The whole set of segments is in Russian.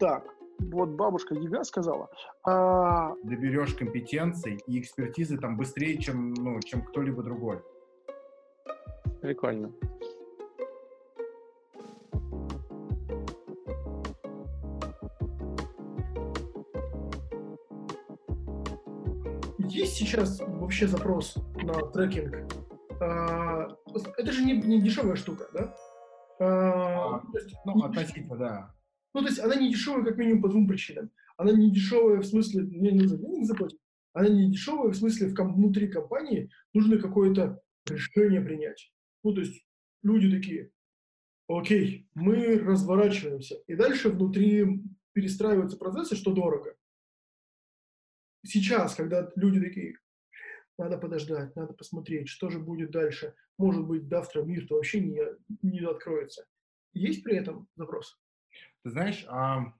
так. Вот бабушка Яга сказала. А, Доберешь компетенций и экспертизы там быстрее, чем, ну, чем кто-либо другой. Прикольно. Есть сейчас вообще запрос на трекинг? А, это же не, не дешевая штука, да? А, А, Ну, относительно, да. Ну, то есть она не дешевая как минимум по двум причинам. Она не дешевая в смысле, мне не нужно денег заплатить, она не дешевая в смысле в ком- внутри компании нужно какое-то решение принять. Ну, то есть люди такие, окей, мы разворачиваемся. И дальше внутри перестраиваются процессы, что дорого. Сейчас, когда люди такие, надо подождать, надо посмотреть, что же будет дальше. Может быть, завтра мир-то вообще не, не откроется. Есть при этом запрос? Ты знаешь, а,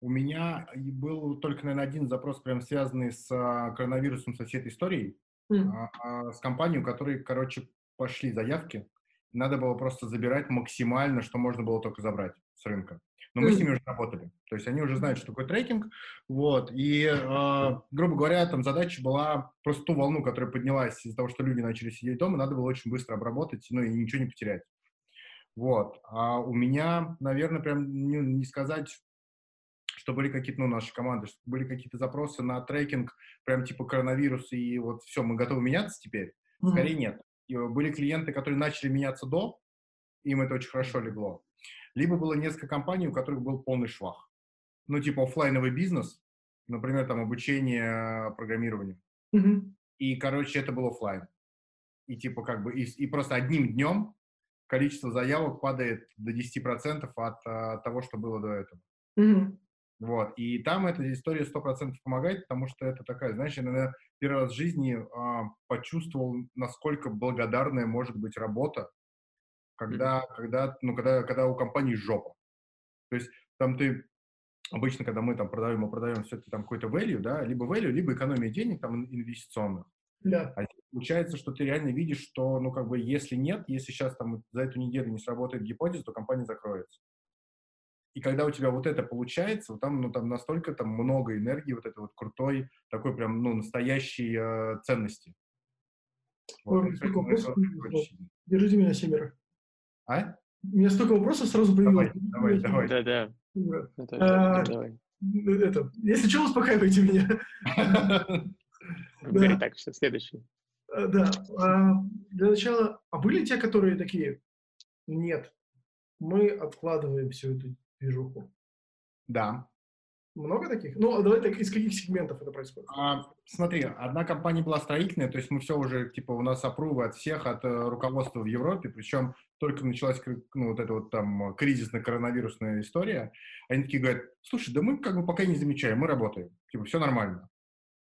у меня был только, наверное, один запрос, прям связанный с а, коронавирусом, со всей этой историей, М. а, с компанией, у которой, короче, пошли заявки. Надо было просто забирать максимально, что можно было только забрать с рынка. Но мы с ними уже работали. То есть они уже знают, что такое трекинг. Вот. И, а, грубо говоря, там задача была просто ту волну, которая поднялась из-за того, что люди начали сидеть дома, надо было очень быстро обработать, ну и ничего не потерять. Вот. А у меня, наверное, прям не, не сказать, что были какие-то, ну, наши команды, что были какие-то запросы на трекинг, прям типа коронавирус, и вот все, мы готовы меняться теперь. Скорее нет. И были клиенты, которые начали меняться до, им это очень хорошо легло. Либо было несколько компаний, у которых был полный швах. Ну, типа оффлайновый бизнес, например, там обучение программированию. Мгм. И, короче, это был оффлайн. И типа как бы, и, и просто одним днем количество заявок падает до 10% от а, того, что было до этого. Мгм. Вот. И там эта история 100% помогает, потому что это такая, знаешь, я, наверное, первый раз в жизни а, почувствовал, насколько благодарная может быть работа, когда, когда, ну, когда, когда у компании жопа. То есть там ты обычно, когда мы там продаем, мы продаем все-таки там какой-то value, да, либо value, либо экономия денег там инвестиционных. Да. А получается, что ты реально видишь, что, ну, как бы, если нет, если сейчас там за эту неделю не сработает гипотеза, то компания закроется. И когда у тебя вот это получается, вот там, ну, там настолько там много энергии, вот этой вот крутой, такой прям, ну, настоящей э, ценности. Вот, Ой, вопросов. Держите меня, семеро. А? У меня столько вопросов сразу появилось. Давай, давай, давай. Да-да. Семеро. Это- А, Давай. Это, если что, успокаивайте меня. Говори так, что следующий. Э, Да. а, Для начала, а были те, которые такие, нет, мы откладываем всю эту движуху? Да. Много таких? Ну, а давай так, из каких сегментов это происходит? А, смотри, одна компания была строительная, то есть мы все уже, типа, у нас опрувы от всех, от э, руководства в Европе, причем только началась, ну, вот эта вот там кризисно-коронавирусная история, они такие говорят, слушай, да мы как бы пока не замечаем, мы работаем, типа, все нормально.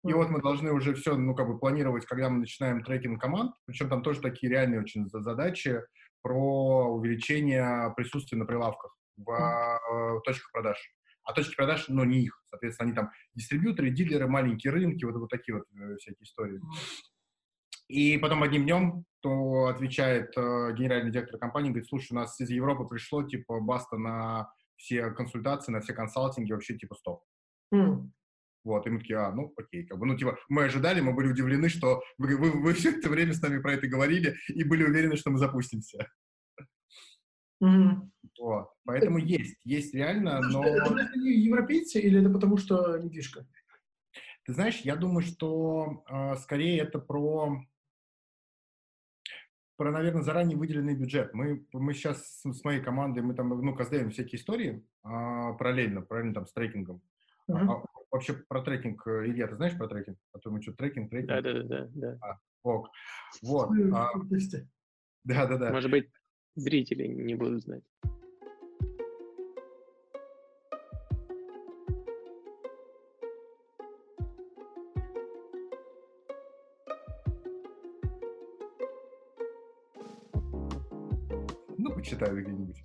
И вот мы должны уже все, ну, как бы планировать, когда мы начинаем трекинг команд, причем там тоже такие реальные очень за- задачи про увеличение присутствия на прилавках в э, точках продаж. А точки продаж, ну, не их. Соответственно, они там дистрибьюторы, дилеры, маленькие рынки, вот, вот такие вот э, всякие истории. И потом одним днем то отвечает э, генеральный директор компании, говорит, слушай, у нас из Европы пришло, типа, баста на все консультации, на все консалтинги, вообще, типа, стоп. М. Вот, и мы такие, а, ну, окей, как бы, ну, типа, мы ожидали, мы были удивлены, что вы, вы, вы все это время с нами про это говорили и были уверены, что мы запустимся. Мгм. Вот, поэтому есть, есть реально, но... Это что они европейцы или это потому что недвижка? Ты знаешь, я думаю, что э, скорее это про, про, наверное, заранее выделенный бюджет. Мы, мы сейчас с, с моей командой, мы там, ну, каздаем всякие истории а, параллельно, параллельно там с трекингом. А вообще про трекинг, э, Илья, ты знаешь про трекинг? А то мы что, трекинг, трекинг? Да-да-да. да. Ок. Вот. А. Да-да-да. Может быть, зрители не будут знать. Ну, почитаю где-нибудь.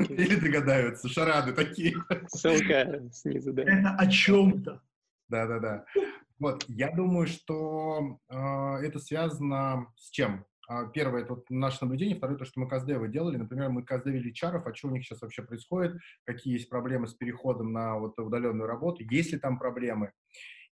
Окей. Или догадаются. Шарады такие. Ссылка снизу, да. Это о чем-то. Да-да-да. Вот, я думаю, что э, это связано с чем? а, первое, это вот наше наблюдение, второе, то, что мы каздевы делали. Например, мы каздевили чаров, а что у них сейчас вообще происходит, какие есть проблемы с переходом на вот удаленную работу, есть ли там проблемы.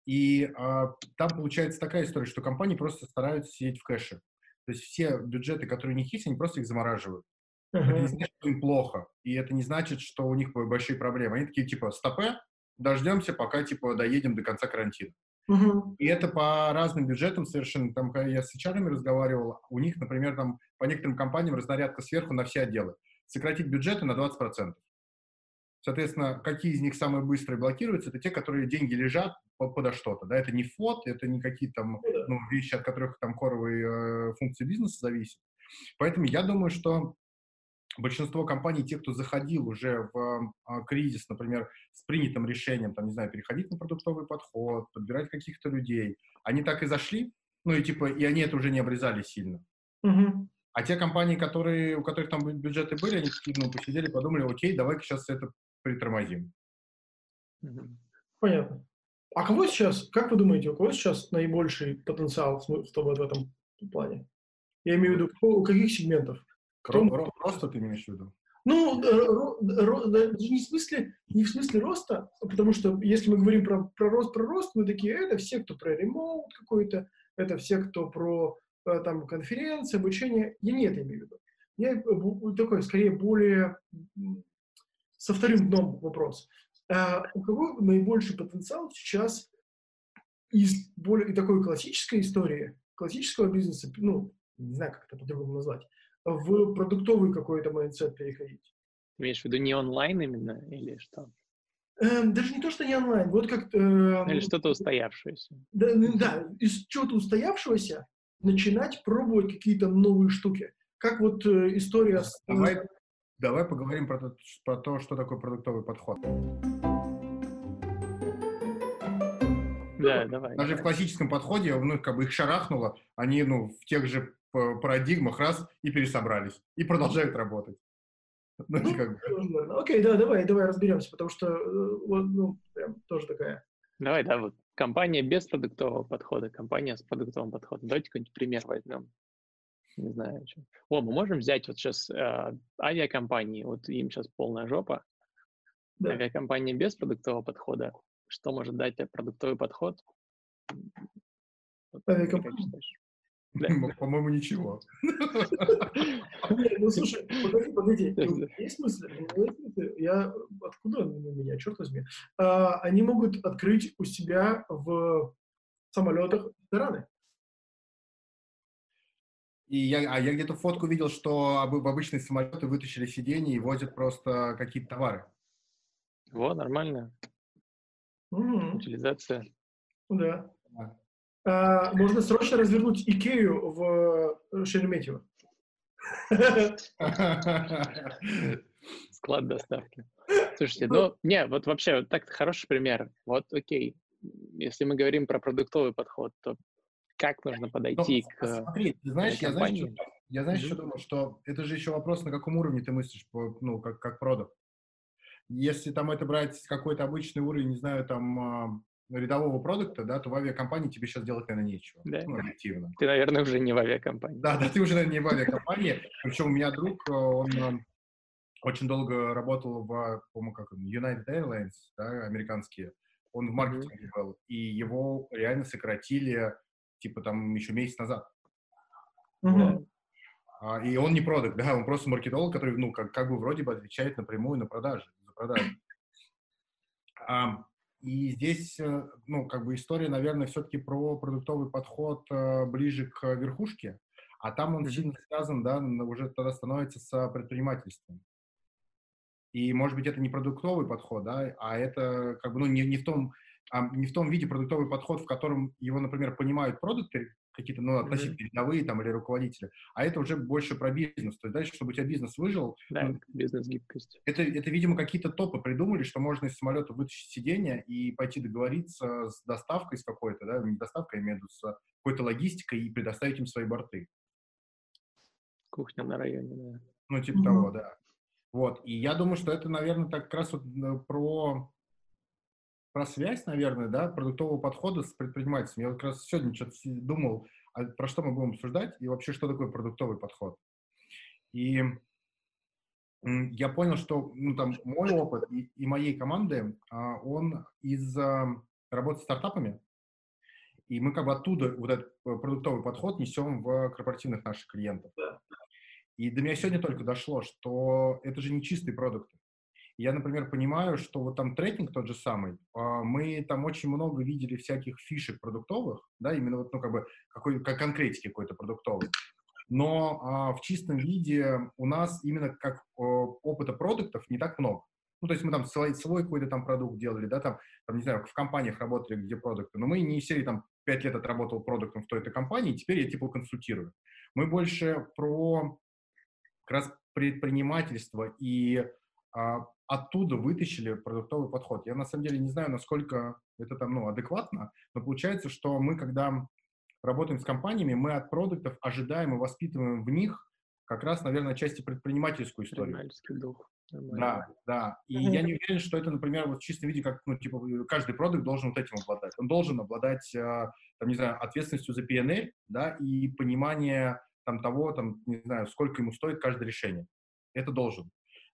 И а, там получается такая история, что компании просто стараются сидеть в кэше. То есть все бюджеты, которые у них есть, они просто их замораживают. Это не значит, что им плохо, и это не значит, что у них большие проблемы. Они такие, типа, стопе, дождемся, пока, типа, доедем до конца карантина. Мгм. И это по разным бюджетам совершенно. Там, когда я с HR разговаривал, у них, например, там по некоторым компаниям разнарядка сверху на все отделы. Сократить бюджеты на 20%. Соответственно, какие из них самые быстрые блокируются, это те, которые деньги лежат по- подо что-то. Да? Это не фот, это не какие-то там Ну ну, вещи, от которых там коровые э, функции бизнеса зависят. Поэтому я думаю, что большинство компаний, те, кто заходил уже в а, кризис, например, с принятым решением, там, не знаю, переходить на продуктовый подход, подбирать каких-то людей, они так и зашли, ну и типа, и они это уже не обрезали сильно. Мгм. А те компании, которые, у которых там бю- бюджеты были, они такие, ну, посидели, подумали, окей, давай-ка сейчас это притормозим. Понятно. А кого сейчас, как вы думаете, у кого сейчас наибольший потенциал в в в этом плане? Я имею в виду, у каких сегментов? Кто Ро- может- ро- Просто ты имеешь в виду? Ну, э, ро- ро- да, даже не в смысле, не в смысле роста, потому что если мы говорим про, про рост, про рост, мы такие, это все, кто про ремоут какой-то, это все, кто про э, там конференции, обучение. Я не это имею в виду. Я э, такой, скорее, более со вторым дном вопрос. А у кого наибольший потенциал сейчас из более такой классической истории, классического бизнеса, ну, не знаю, как это по-другому назвать, в продуктовый какой-то mindset переходить. Ты имеешь в виду не онлайн именно или что? Эм, даже не то, что не онлайн, вот как... Эм, Или что-то устоявшееся? Да, да, из чего-то устоявшегося начинать пробовать какие-то новые штуки. Как вот э, история с... Давай, давай поговорим про то, про то, что такое продуктовый подход. Да, давай. Даже в классическом подходе, ну, как бы их шарахнуло, они, ну, в тех же парадигмах раз и пересобрались, и продолжают работать. Ну, это как бы... Окей, да, давай, давай разберемся, потому что э, вот, ну, прям тоже такая. Давай, да, вот компания без продуктового подхода, компания с продуктовым подходом. Давайте какой-нибудь пример возьмем. Не знаю. Что. О, мы можем взять вот сейчас э, авиакомпании, вот им сейчас полная жопа. Да. Авиакомпания без продуктового подхода. Что может дать тебе продуктовый подход? Авиакомпания? Да. По-моему, ничего. Ну слушай, погоди, погоди. Ну, да. Есть смысл? Ну, есть смысл. Я откуда они у меня, черт возьми? А, они могут открыть у себя в самолетах рестораны. И я, а я где-то фотку видел, что в обычные самолеты вытащили сиденья и возят просто какие-то товары. Во, нормально. Утилизация. Ну Да. А, можно срочно развернуть Икею в э, Шереметьево. Склад доставки. Слушайте, ну, не, вот вообще, вот так хороший пример. Вот, окей, если мы говорим про продуктовый подход, то как нужно Ну, подойти к... э, Смотри, ты знаешь, я знаешь, что, я знаешь, Мгм. что думаю, что это же еще вопрос, на каком уровне ты мыслишь, ну, как, как продукт. Если там это брать какой-то обычный уровень, не знаю, там, а, рядового продукта, да, то в авиакомпании тебе сейчас делать, наверное, нечего. Да. Ну, объективно. Ты, наверное, уже не в авиакомпании. Да, да, ты уже, наверное, не в авиакомпании. Причем у меня друг, э, он э, очень долго работал в, по-моему, как он, United Airlines, да, американские. Он в маркетинге был, и его реально сократили, типа, там, еще месяц назад. А, и он не продукт, да, он просто маркетолог, который, ну, как, как бы вроде бы отвечает напрямую на продажи, за продажи. А, и здесь, э, ну, как бы история, наверное, все-таки про продуктовый подход э, ближе к верхушке, а там он сильно связан, да, уже тогда становится с предпринимательством. И, может быть, это не продуктовый подход, да, а это как бы, ну, не, не в том, а, не в том виде продуктовый подход, в котором его, например, понимают продукты, какие-то, ну, относительно передовые там или руководители, а это уже больше про бизнес. То есть дальше, чтобы у тебя бизнес выжил, Да, ну, бизнес-гибкость. это, это, видимо, какие-то топы придумали, что можно из самолета вытащить сиденье и пойти договориться с доставкой с какой-то, да, не доставкой, я имею в виду, с какой-то логистикой и предоставить им свои борты. Кухня на районе, да. Ну, типа Мгм. того, да. Вот. И я думаю, что это, наверное, так как раз вот э, про, про связь, наверное, да, продуктового подхода с предпринимательством. Я вот как раз сегодня что-то думал, а про что мы будем обсуждать и вообще, что такое продуктовый подход. И я понял, что ну, там, мой опыт и, и моей команды, а, он из а, работы с стартапами, и мы как бы оттуда вот этот э, продуктовый подход несем в корпоративных наших клиентов. И до меня сегодня только дошло, что это же не чистые продукты. Я, например, понимаю, что вот там трекинг тот же самый, а, мы там очень много видели всяких фишек продуктовых, да, именно вот, ну, как бы, какой, как конкретики какой-то продуктовый. Но а, в чистом виде у нас именно как опыта продуктов не так много. Ну, то есть мы там свой, свой какой-то там продукт делали, да, там, там, не знаю, в компаниях работали, где продукты, но мы не серии там пять лет отработал продуктом в той-то компании, теперь я типа консультирую. Мы больше про как раз предпринимательство и а, оттуда вытащили продуктовый подход. Я на самом деле не знаю, насколько это там, ну, адекватно, но получается, что мы, когда работаем с компаниями, мы от продуктов ожидаем и воспитываем в них как раз, наверное, части предпринимательскую историю. Предпринимательский дух. Да, да. И mm-hmm. я не уверен, что это, например, вот в чистом виде, как, ну, типа, каждый продукт должен вот этим обладать. Он должен обладать, э, там, не знаю, ответственностью за PNL, да, и понимание там того, там, не знаю, сколько ему стоит каждое решение. Это должен.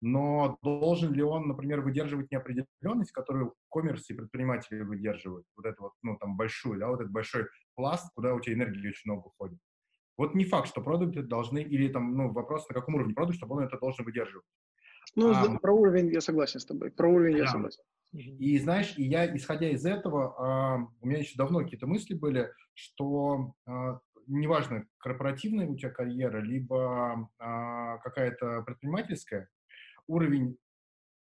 Но должен ли он, например, выдерживать неопределенность, которую коммерс и предприниматели выдерживают? Вот это вот, ну, там, большую, да, вот этот большой пласт, куда у тебя энергии очень много уходит. Вот не факт, что продукты должны, или там, ну, вопрос, на каком уровне продукт, чтобы он это должен выдерживать. Ну, а, про уровень я согласен с тобой. Про уровень да. я согласен. И знаешь, и я, исходя из этого, а, у меня еще давно какие-то мысли были, что а, неважно, корпоративная у тебя карьера, либо а, какая-то предпринимательская, уровень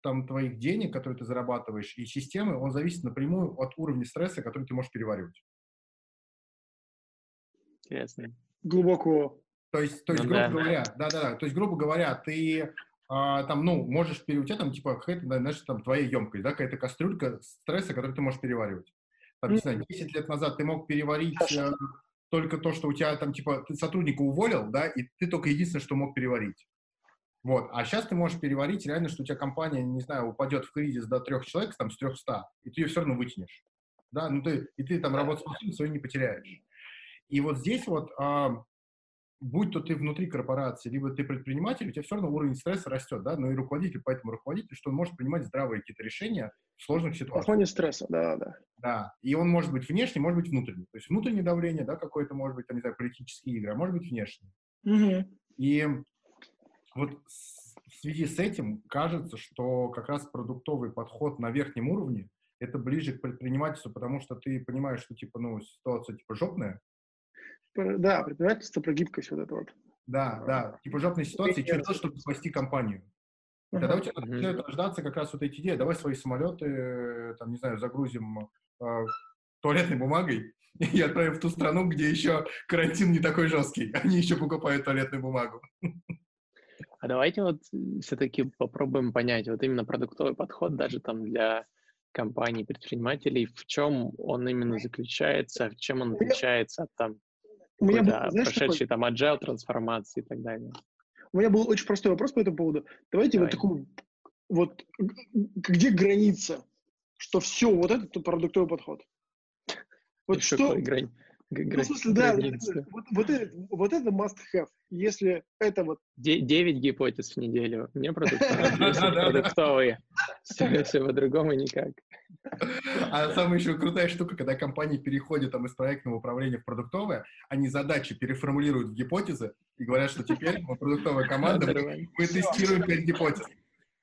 там твоих денег, которые ты зарабатываешь, и системы, он зависит напрямую от уровня стресса, который ты можешь переваривать. Интересно. Глубоко. То есть, то есть ну, грубо да. говоря, да-да-да, то есть, грубо говоря, ты а, там, ну, можешь, у тебя там, типа, какая-то, знаешь, там, твоя емкость, да, какая-то кастрюлька стресса, которую ты можешь переваривать. Там, не знаю, 10 лет назад ты мог переварить э, только то, что у тебя там, типа, ты сотрудника уволил, да, и ты только единственное, что мог переварить. Вот. А сейчас ты можешь переварить реально, что у тебя компания, не знаю, упадет в кризис до трех человек, там, с трехста, и ты ее все равно вытянешь. Да, ну ты, и ты там работоспособность свою не потеряешь. И вот здесь вот, а, будь то ты внутри корпорации, либо ты предприниматель, у тебя все равно уровень стресса растет, да, но и руководитель, поэтому руководитель, что он может принимать здравые какие-то решения в сложных ситуациях. На фоне стресса, да, да. Да, и он может быть внешний, может быть внутренний. То есть внутреннее давление, да, какое-то может быть, там, не знаю, политические игры, а может быть внешний. Угу. И вот в связи с этим кажется, что как раз продуктовый подход на верхнем уровне это ближе к предпринимательству, потому что ты понимаешь, что типа, ну, ситуация типа жопная. Да, предпринимательство про гибкость вот это вот. Да, да, типа жопной ситуации, что делать, чтобы спасти компанию. И тогда у тебя начинают рождаться как раз вот эти идеи. Давай свои самолеты, там, не знаю, загрузим э, туалетной бумагой и отправим в ту страну, где еще карантин не такой жесткий. Они еще покупают туалетную бумагу. А давайте вот э, все-таки попробуем понять вот именно продуктовый подход даже там для компаний, предпринимателей, в чем он именно заключается, в чем он отличается от там у меня был, знаешь, прошедшей такой... там agile трансформации и так далее. У меня был очень простой вопрос по этому поводу. Давайте Давай. вот такую, вот где граница, что все, вот это продуктовый подход. Вот что... Грань? Ну, в смысле, да, вот, вот, это, вот это must have. Если это вот... Девять гипотез в неделю. Мне продуктовые. Все по-другому никак. А самая еще крутая штука, когда компании переходят там из проектного управления в продуктовое, они задачи переформулируют в гипотезы и говорят, что теперь мы продуктовая команда, мы тестируем пять гипотез.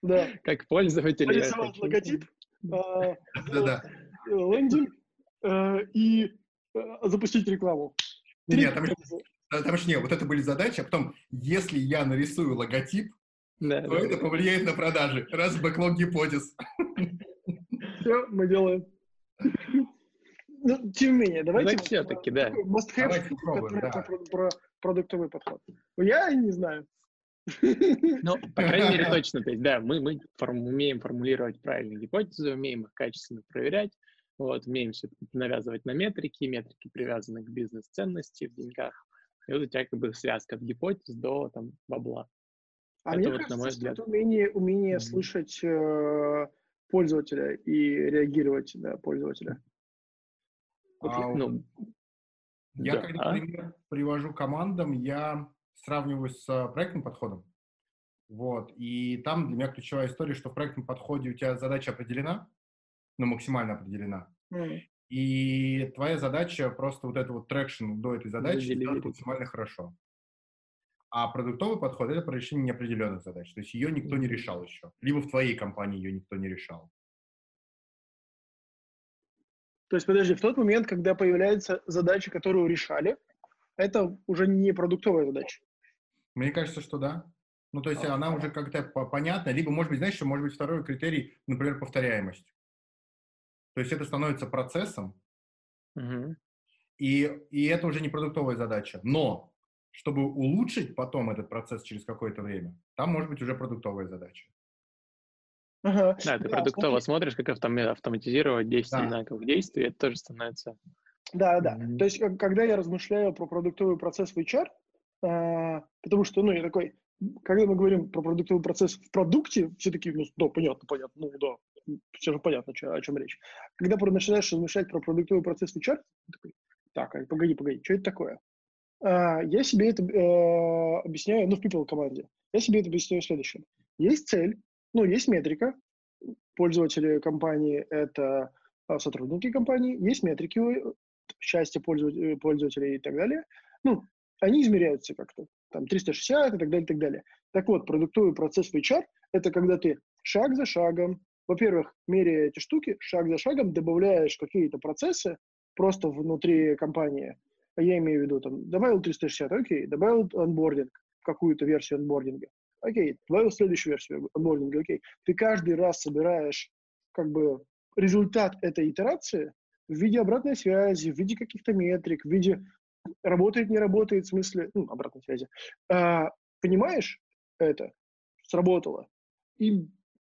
Да. Как пользователь. Нарисовать логотип, а, да-да. лендинг э, и Э, запустить рекламу. Нет, там, там же нет, вот это были задачи, а потом, если я нарисую логотип, да, то да, это да. повлияет на продажи. Раз бэклог гипотез. Все, мы делаем. Ну, тем не менее, давайте... Ну, все-таки, да. Must have, давайте попробуем, да. про, про продуктовый подход. Я не знаю. Ну, по крайней мере, точно. То есть, да, мы, мы форм, умеем формулировать правильные гипотезы, умеем их качественно проверять, вот, умеем все навязывать на метрики, метрики привязаны к бизнес-ценности в деньгах. И вот у тебя как бы связка от гипотез до там бабла. А это мне вот, кажется, на мой взгляд... что это умение, умение mm-hmm. слышать э, пользователя и реагировать на пользователя. Вот, а, ну, Я, Да. когда пример привожу командам, я сравниваю с э, проектным подходом. Вот. И там для меня ключевая история, что в проектном подходе у тебя задача определена, ну, максимально определена. М. И твоя задача просто вот это вот traction до этой задачи сделать Заделиверить. максимально хорошо. А продуктовый подход — это про решение неопределенных задач. То есть ее никто не решал еще. Либо в твоей компании ее никто не решал. То есть, подожди, в тот момент, когда появляется задача, которую решали, это уже не продуктовая задача. Мне кажется, что да. Ну, то есть А. она уже как-то по- понятна. Либо, может быть, знаешь, что может быть второй критерий, например, повторяемость. То есть это становится процессом, Мгм. и, и это уже не продуктовая задача. Но чтобы улучшить потом этот процесс через какое-то время, там может быть уже продуктовая задача. Ага. Да, ты Да, продуктово смотри. смотришь, как автома- автоматизировать 10 Да. одинаковых действий, это тоже становится... Да, да. То есть, как- когда я размышляю про продуктовый процесс в HR, а, потому что, ну, я такой, когда мы говорим про продуктовый процесс в продукте, все такие, ну, да, понятно, понятно, ну, да, все же понятно, чё- о чем речь. Когда начинаешь размышлять про продуктовый процесс в HR, такой, так, а, погоди, погоди, что это такое? А, я себе это э, объясняю, ну, в people команде, я себе это объясняю следующим. Есть цель, ну, есть метрика, пользователи компании — это а, сотрудники компании, есть метрики у- счастья пользователей, пользователей и так далее. Ну, они измеряются как-то, там, 360 и так далее, и так далее. Так вот, продуктовый процесс в HR — это когда ты шаг за шагом, во-первых, меряя эти штуки, шаг за шагом добавляешь какие-то процессы просто внутри компании. Я имею в виду, там, добавил 360, окей, добавил онбординг, какую-то версию онбординга, окей, добавил следующую версию онбординга, окей. Ты каждый раз собираешь как бы результат этой итерации в виде обратной связи, в виде каких-то метрик, в виде работает, не работает, в смысле, ну, обратной связи. А, понимаешь это? Сработало. И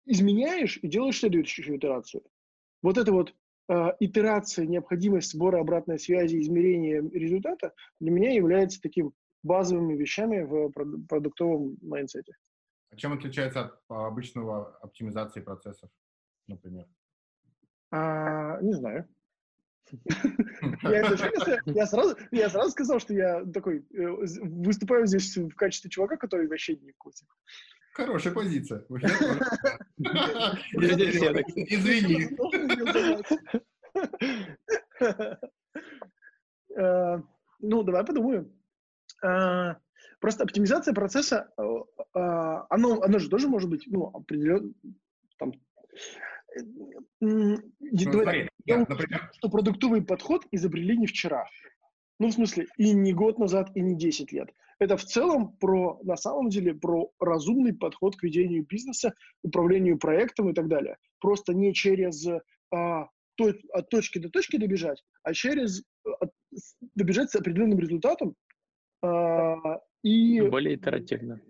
изменяешь и делаешь следующую итерацию. Вот это вот а, итерация, необходимость сбора обратной связи, измерения результата для меня является таким базовыми вещами в проду- продуктовом майндсете. А чем отличается от а, обычного оптимизации процессов, например? А, не знаю. Я, сразу, я сразу сказал, что я такой э, выступаю здесь в качестве чувака, который вообще не в курсе. Хорошая позиция. Извини. Э, Ну, давай подумаем. Э, Просто оптимизация процесса, э, оно, оно же тоже может быть, ну, определенно, там, Ну, смотри, я например, что продуктовый подход изобрели не вчера. Ну, в смысле, и не год назад, и не 10 лет. Это в целом про, на самом деле, про разумный подход к ведению бизнеса, управлению проектом и так далее. Просто не через а, то- от точки до точки добежать, а через а, от- с- добежать с определенным результатом. а, и Более итеративно.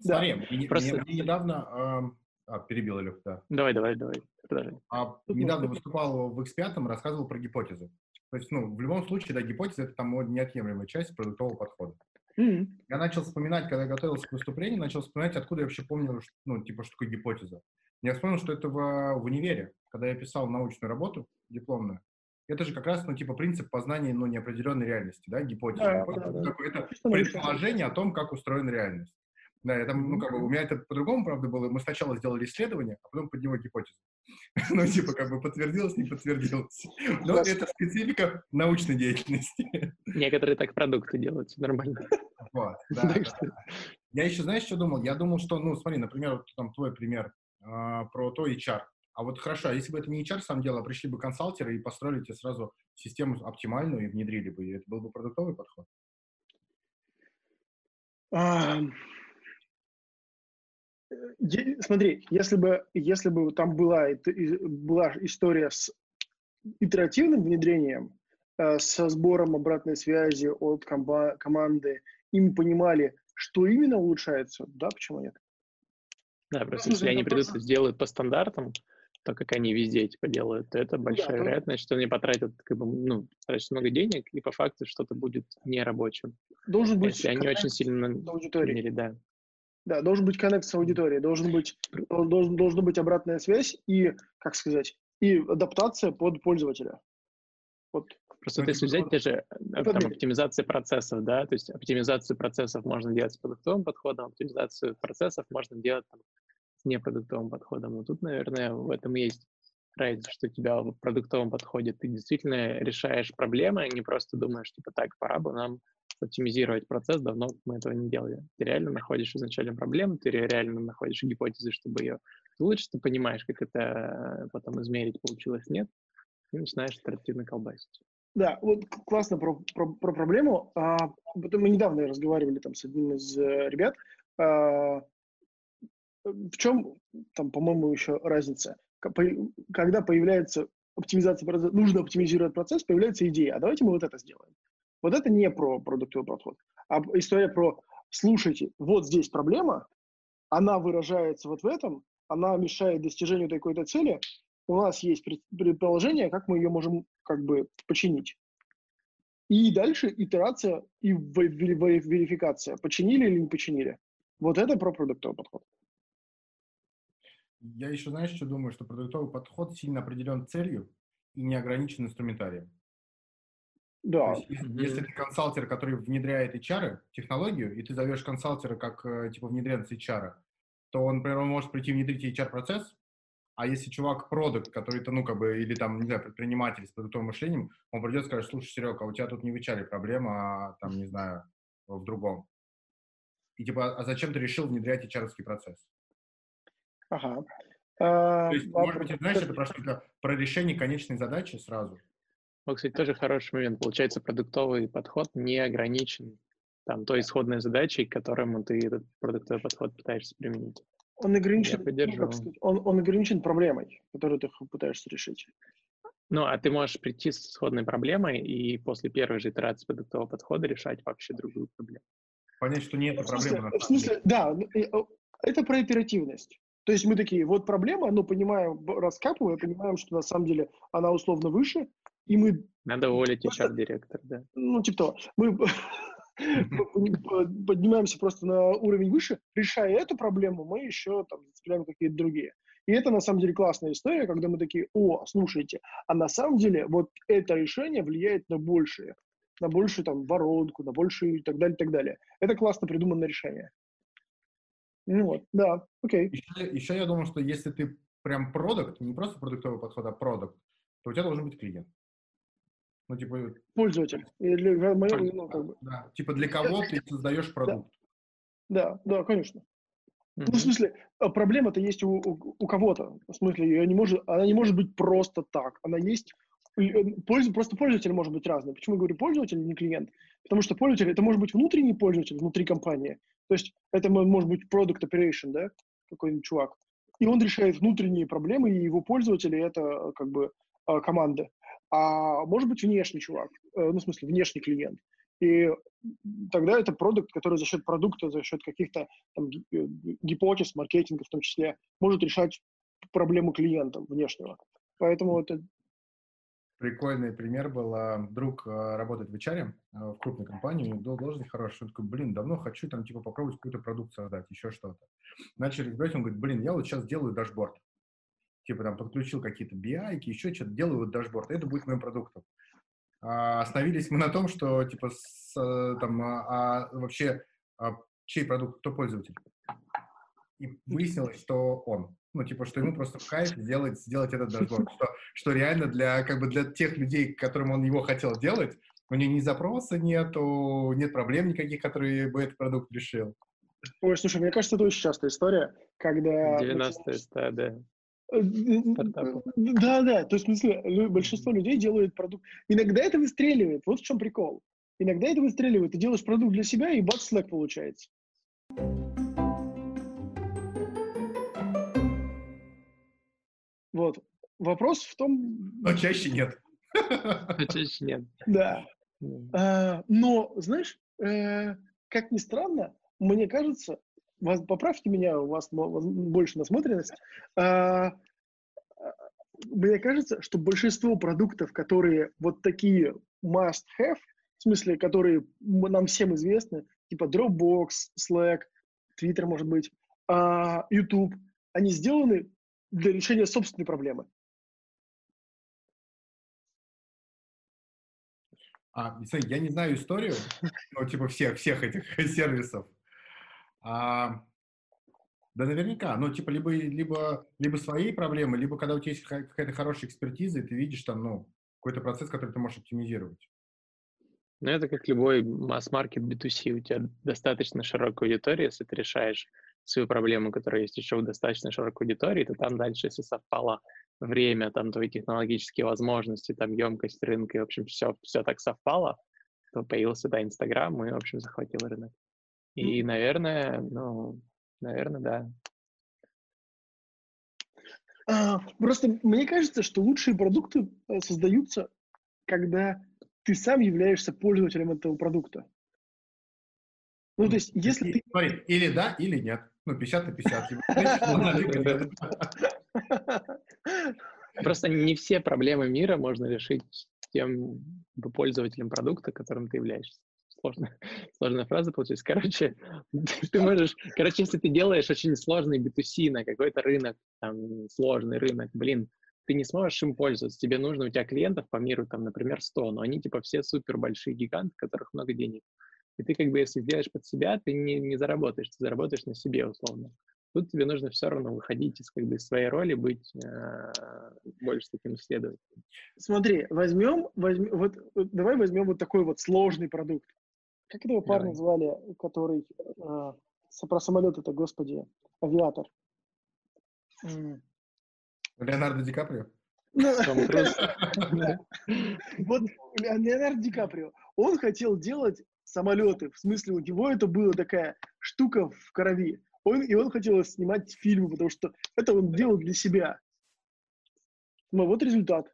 Да. смотри, мне, Просто- мне- мне недавно... ам, А, перебил, Илюх, да. Давай, давай, давай. Продолжай. А недавно выступал в X5, рассказывал про гипотезы. То есть, ну, в любом случае, да, гипотеза — это там неотъемлемая часть продуктового подхода. м, Я начал вспоминать, когда готовился к выступлению, начал вспоминать, откуда я вообще помню, ш- ну, типа, что такое гипотеза. Я вспомнил, что это в, в универе, когда я писал научную работу дипломную. Это же как раз, ну, типа, принцип познания, ну, неопределенной реальности, да, гипотеза. Да, да, это да. это предположение о том, как устроена реальность. Да, это, ну, как бы, у меня это по-другому, правда, было. Мы сначала сделали исследование, а потом под него гипотезу. Ну, типа, как бы подтвердилось, не подтвердилось. Но это специфика научной деятельности. Некоторые так продукты делают, всё нормально. Вот, да. Я еще, знаешь, что думал? Я думал, что, ну, смотри, например, вот там твой пример а, про то HR. А вот хорошо, а если бы это не HR сам делал, а пришли бы консалтеры и построили тебе сразу систему оптимальную и внедрили бы, и это был бы продуктовый подход? Смотри, если бы, если бы там была, была история с итеративным внедрением, э, со сбором обратной связи от комба- команды, и мы понимали, что именно улучшается, да, почему нет? Да, просто Ну, если они придут и сделают по стандартам, то как они везде типа делают, то это большая то- вероятность, что они потратят как бы, ну, потратят много денег, и по факту что-то будет нерабочим. Должен быть Если они очень сильно изменили, да. Да, должен быть коннект с аудиторией, должен быть, должен, должна быть обратная связь и, как сказать, и адаптация под пользователя. Вот. Просто Ну, если взять те же э, там, оптимизации процессов, да, то есть оптимизацию процессов можно делать с продуктовым подходом, оптимизацию процессов можно делать там, с непродуктовым подходом. Но тут, наверное, в этом и есть разница, что у тебя в продуктовом подходе ты действительно решаешь проблемы, а не просто думаешь, типа, так, пора бы нам оптимизировать процесс, давно мы этого не делали. Ты реально находишь изначально проблему, ты ре- реально находишь гипотезы, чтобы ее улучшить, ты понимаешь, как это э, потом измерить, получилось, нет, и начинаешь оперативно колбасить. Да, вот классно про, про, про проблему. А, мы недавно разговаривали там с одним из э, ребят. А, в чем там, по-моему, еще разница? Когда появляется оптимизация процесса, нужно оптимизировать процесс, появляется идея, а давайте мы вот это сделаем. Вот это не про продуктовый подход, а история про, слушайте, вот здесь проблема, она выражается вот в этом, она мешает достижению такой-то цели, у нас есть пред- предположение, как мы ее можем как бы починить. И дальше итерация и ве- ве- ве- верификация, починили или не починили. Вот это про продуктовый подход. Я еще, знаешь, что думаю, что продуктовый подход сильно определен целью и не ограничен инструментарием. Да, есть, если, ты консалтер, который внедряет HR, технологию, и ты зовешь консалтера как э, типа внедренца HR, то он, например, он может прийти внедрить HR-процесс, а если чувак продукт, который то ну, как бы, или там, не знаю, предприниматель с продуктовым мышлением, он придет и скажет, слушай, Серега, у тебя тут не в HR проблема, а там, не знаю, в другом. И типа, а зачем ты решил внедрять HR процесс? ага. А, То есть, а может быть, знаешь, это про, про решение конечной задачи сразу. Вот, кстати, тоже хороший момент. Получается, продуктовый подход не ограничен там, той исходной задачей, к которому ты этот продуктовый подход пытаешься применить. он ограничен, ну, сказать, он, он ограничен проблемой, которую ты пытаешься решить. Ну, а ты можешь прийти с исходной проблемой и после первой же итерации продуктового подхода решать вообще другую проблему. Понять, что нет В смысле, проблемы. на в смысле, да, ну, это про оперативность. То есть мы такие, вот проблема, но понимаем, раскапывая, понимаем, что на самом деле она условно выше, и мы Надо уволить HR-директор, да. ну, типа того, мы мы под- поднимаемся просто на уровень выше, решая эту проблему, мы еще там зацепляем какие-то другие. И это на самом деле классная история, когда мы такие, о, слушайте, а на самом деле вот это решение влияет на большее, на большую там воронку, на большую и так далее, и так далее. Это классно придуманное решение. Ну вот, да, окей. Еще, еще я думаю, что если ты прям продукт, не просто продуктовый подход, а продукт, то у тебя должен быть клиент. Ну, типа, Пользователь. И для- ну, как бы, да, типа для кого ты создаешь продукт. да, да, конечно. Ну, Мгм. в смысле, а проблема-то есть у, у, у кого-то. В смысле, ее не может, она не может быть просто так. Она есть... э, пользу- просто пользователь может быть разный. Почему я говорю пользователь, не клиент? Потому что пользователь, это может быть внутренний пользователь внутри компании. То есть это мо- может быть product operation, да, какой-нибудь чувак. И он решает внутренние проблемы, и его пользователи — это э, как бы э, команды. А может быть внешний чувак, э, ну, в смысле, внешний клиент. И тогда это продукт, который за счет продукта, за счет каких-то там, э, гипотез, маркетинга в том числе, может решать проблему клиента внешнего. Поэтому это... Прикольный пример был. а, Друг а, работает в HR в крупной компании, дол- должность хорошая. Он такой, блин, давно хочу там типа попробовать какую-то продукт создать, еще что-то. Начали разбирать, он говорит, блин, я вот сейчас делаю дашборд. Типа там подключил какие-то BI, еще что-то, делаю вот дашборд. Это будет моим продуктом. А, остановились мы на том, что типа с, э, там а, а вообще а, чей продукт, кто пользователь. И выяснилось, что он. Ну, типа, что ему просто в кайф сделать, сделать этот дашборд. Что, что реально для, как бы для тех людей, которым он его хотел делать, у него ни запроса нету, нет проблем никаких, которые бы этот продукт решил. Ой, слушай, мне кажется, это очень частая история, когда... 90 стадия. Э, стартапов. Да, да, то есть, в смысле, большинство людей делают продукт. Иногда это выстреливает, вот в чем прикол. Иногда это выстреливает, ты делаешь продукт для себя, и бац, Slack получается. Вот. Вопрос в том, Но чаще нет. А чаще нет. да. А, но, знаешь, э, как ни странно, мне кажется, вас, поправьте меня, у вас больше насмотренность, а, а, мне кажется, что большинство продуктов, которые вот такие must-have, в смысле, которые нам всем известны, типа Dropbox, Slack, Twitter, может быть, а, YouTube, они сделаны для решения собственной проблемы. А, я не знаю историю, ну, типа всех, всех этих сервисов. А, да наверняка, ну, типа, либо, либо, либо свои проблемы, либо когда у тебя есть какая-то хорошая экспертиза, и ты видишь там, ну, какой-то процесс, который ты можешь оптимизировать. Ну, это как любой масс-маркет B2C. У тебя достаточно широкая аудитория, если ты решаешь свою проблему, которая есть еще в достаточно широкой аудитории, то там дальше, если совпало время, там твои технологические возможности, там емкость рынка, и, в общем, все, все так совпало, то появился, да, Инстаграм, и, в общем, захватил рынок. И, наверное, ну, наверное, да. А, просто мне кажется, что лучшие продукты э, создаются, когда ты сам являешься пользователем этого продукта. Ну, то есть, если ты... Смотри, или да, или нет. Ну, 50 на 50. Просто не все проблемы мира можно решить тем пользователем продукта, которым ты являешься. Сложная, сложная фраза получилась. Короче, ты можешь... Короче, если ты делаешь очень сложный B2C на какой-то рынок, там, сложный рынок, блин, ты не сможешь им пользоваться. Тебе нужно, у тебя клиентов по миру, там, например, 100, но они типа все супер большие гиганты, у которых много денег. И ты как бы, если сделаешь под себя, ты не, не заработаешь, ты заработаешь на себе условно. Тут тебе нужно все равно выходить из, как бы, своей роли, быть э, больше таким исследователем. Смотри, возьмем, вот, вот, давай возьмем вот такой вот сложный продукт. Как этого парня звали, который э, про самолет это, господи, авиатор? Леонардо Ди Каприо? Ну, вот Леонардо Ди Каприо, он хотел делать самолеты, в смысле у него это была такая штука в крови. Он, и он хотел снимать фильмы, потому что это он делал для себя. Ну вот результат.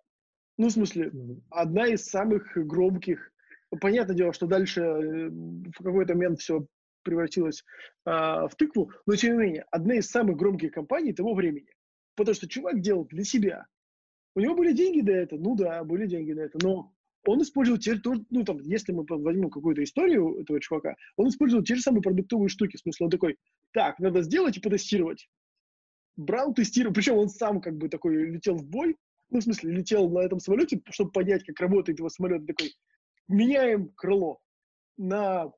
Ну, в смысле, одна из самых громких. Понятное дело, что дальше э, в какой-то момент все превратилось э, в тыкву, но тем не менее, одна из самых громких компаний того времени. Потому что чувак делал для себя. У него были деньги до этого, ну да, были деньги на это, но он использовал те тоже, ну там, если мы возьмем какую-то историю этого чувака, он использовал те же самые продуктовые штуки. В смысле, он такой, так, надо сделать и потестировать. Брал, тестировал, причем он сам как бы такой летел в бой, ну, в смысле, летел на этом самолете, чтобы понять, как работает его самолет, такой, меняем крыло на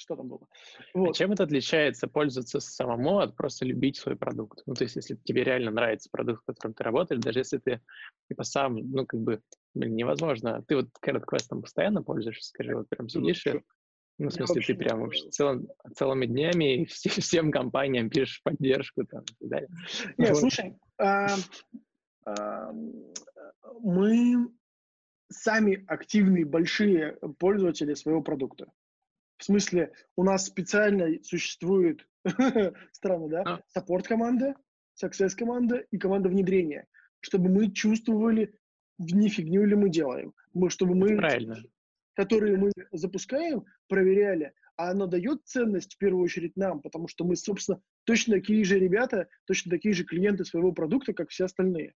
что там было. А вот. А чем это отличается пользоваться самому от просто любить свой продукт? Ну, то есть, если тебе реально нравится продукт, в котором ты работаешь, даже если ты типа сам, ну, как бы, блин, невозможно. Ты вот Carrot Quest постоянно пользуешься, скажи, вот прям сидишь и ну, в смысле, ты прям вообще целым, целыми днями все, всем компаниям пишешь поддержку там и так далее. Нет, вот. слушай, а, а, мы сами активные большие пользователи своего продукта. В смысле, у нас специально существует, странно, да, а. саппорт-команда, success-команда и команда внедрения, чтобы мы чувствовали, не фигню ли мы делаем. Мы, чтобы мы, Правильно. которые мы запускаем, проверяли, а оно дает ценность в первую очередь нам, потому что мы, собственно, точно такие же ребята, точно такие же клиенты своего продукта, как все остальные.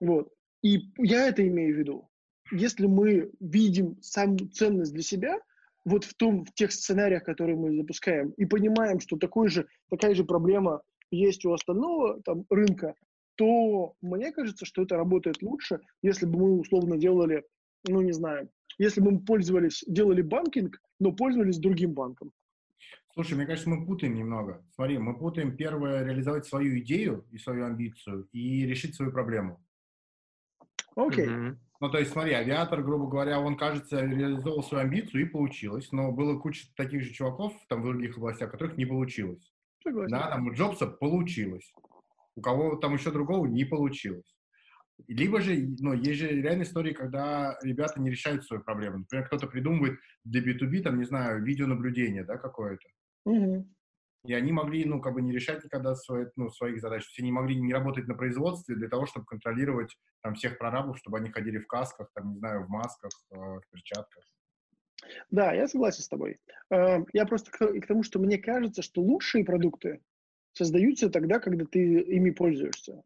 Вот. И я это имею в виду. Если мы видим саму ценность для себя – вот в, том, в тех сценариях, которые мы запускаем, и понимаем, что такой же, такая же проблема есть у остального там, рынка, то мне кажется, что это работает лучше, если бы мы условно делали, ну не знаю, если бы мы пользовались, делали банкинг, но пользовались другим банком. Слушай, мне кажется, мы путаем немного. Смотри, мы путаем первое реализовать свою идею и свою амбицию и решить свою проблему. Окей. Okay. Mm-hmm. Ну, то есть, смотри, авиатор, грубо говоря, он, кажется, реализовал свою амбицию и получилось, но было куча таких же чуваков там в других областях, которых не получилось. Согласен. Да, там у Джобса получилось, у кого там еще другого не получилось. Либо же, ну, есть же реальные истории, когда ребята не решают свою проблему. Например, кто-то придумывает для B2B, там, не знаю, видеонаблюдение, да, какое-то. Угу. И они могли, ну, как бы не решать никогда свои, ну, своих задач. Все не могли не работать на производстве для того, чтобы контролировать там всех прорабов, чтобы они ходили в касках, там, не знаю, в масках, э, в перчатках. Да, я согласен с тобой. Э, я просто к, тому, что мне кажется, что лучшие продукты создаются тогда, когда ты ими пользуешься.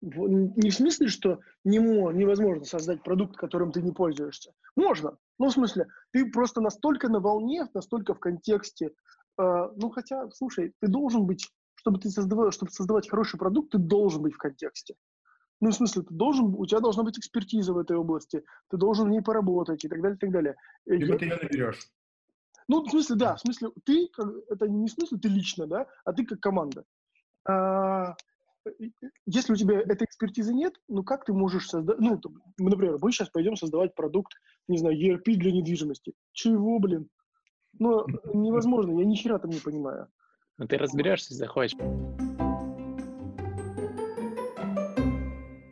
Не в смысле, что невозможно создать продукт, которым ты не пользуешься. Можно. Ну, в смысле, ты просто настолько на волне, настолько в контексте ну, хотя, слушай, ты должен быть, чтобы ты создавал, чтобы создавать хороший продукт, ты должен быть в контексте. Ну, в смысле, ты должен, у тебя должна быть экспертиза в этой области, ты должен в ней поработать и так далее, и так далее. Э, Либо я- ты ее наберешь. Ну, в смысле, да, в смысле, ты, это не в смысле ты лично, да, а ты как команда. А, если у тебя этой экспертизы нет, ну как ты можешь создать, ну, мы, например, мы сейчас пойдем создавать продукт, не знаю, ERP для недвижимости. Чего, блин? Ну, невозможно, я ни хера там не понимаю. Ну, ты разберешься, если захочешь.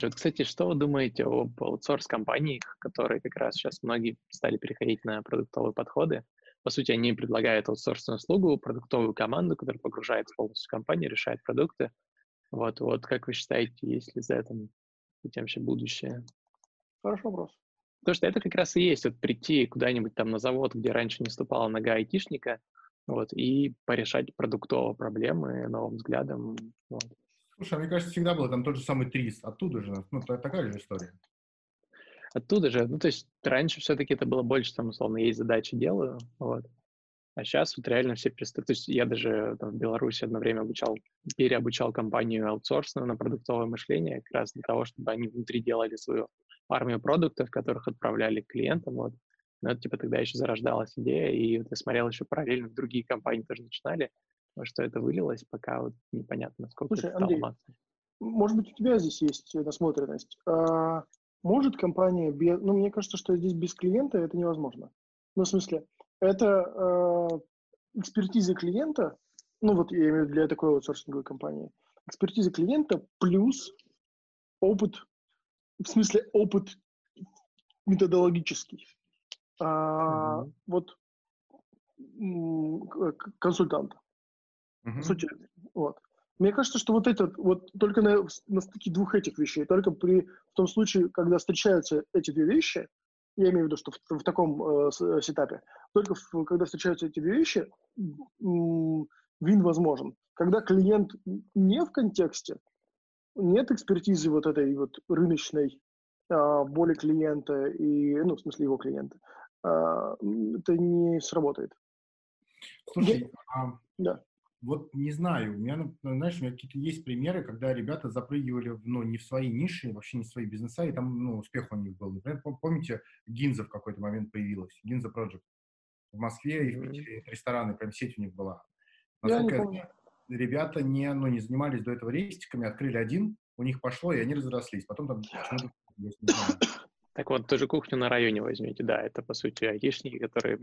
Вот, кстати, что вы думаете об аутсорс-компаниях, которые как раз сейчас многие стали переходить на продуктовые подходы? По сути, они предлагают аутсорсную услугу, продуктовую команду, которая погружается полностью в компанию, решает продукты. Вот, вот как вы считаете, есть ли за этим этим вообще будущее? Хороший вопрос. Потому что это как раз и есть вот прийти куда-нибудь там на завод, где раньше не ступала нога айтишника, вот, и порешать продуктово проблемы новым взглядом. Вот. Слушай, а мне кажется, всегда было там тот же самый ТРИС. Оттуда же, ну, та- такая же история. Оттуда же, ну, то есть раньше все-таки это было больше, там, условно, есть задачи, делаю, вот. А сейчас вот реально все перестают. То есть я даже там, в Беларуси одно время обучал, переобучал компанию аутсорсную на продуктовое мышление, как раз для того, чтобы они внутри делали свою армию продуктов, которых отправляли клиентам, вот. Но это, типа, тогда еще зарождалась идея, и вот я смотрел еще параллельно, другие компании тоже начинали, во что это вылилось, пока вот непонятно, сколько Слушай, это стало Андрей, массой. Может быть, у тебя здесь есть насмотренность. А, может компания без... Ну, мне кажется, что здесь без клиента это невозможно. Ну, в смысле, это э, экспертиза клиента, ну, вот я имею в виду для такой аутсорсинговой компании, экспертиза клиента плюс опыт, в смысле, опыт методологический. А, Мгм. Вот к- консультанта. По сути, вот. Мне кажется, что вот этот, вот только на, на стыке двух этих вещей, только при в том случае, когда встречаются эти две вещи, я имею в виду, что в, в таком э, э, сетапе, только в- когда встречаются эти две вещи, вин возможен. Когда клиент не в контексте, нет экспертизы вот этой вот рыночной а, боли клиента и, ну, в смысле его клиента, а, это не сработает. Слушай, а, Да. вот не знаю, у меня, знаешь, у меня какие-то есть примеры, когда ребята запрыгивали, ну, не в свои ниши, вообще не в свои бизнеса, и там, ну, успех у них был. Например, пом- помните, Гинза в какой-то момент появилась, Гинза Project. В Москве и в. Питере рестораны, прям сеть у них была. Я не Насколько я помню. Ребята не, ну, не занимались до этого рейстиками, открыли один, у них пошло, и они разрослись. Потом там. Так вот, тоже кухню на районе возьмите, да, это, по сути, айтишники, которые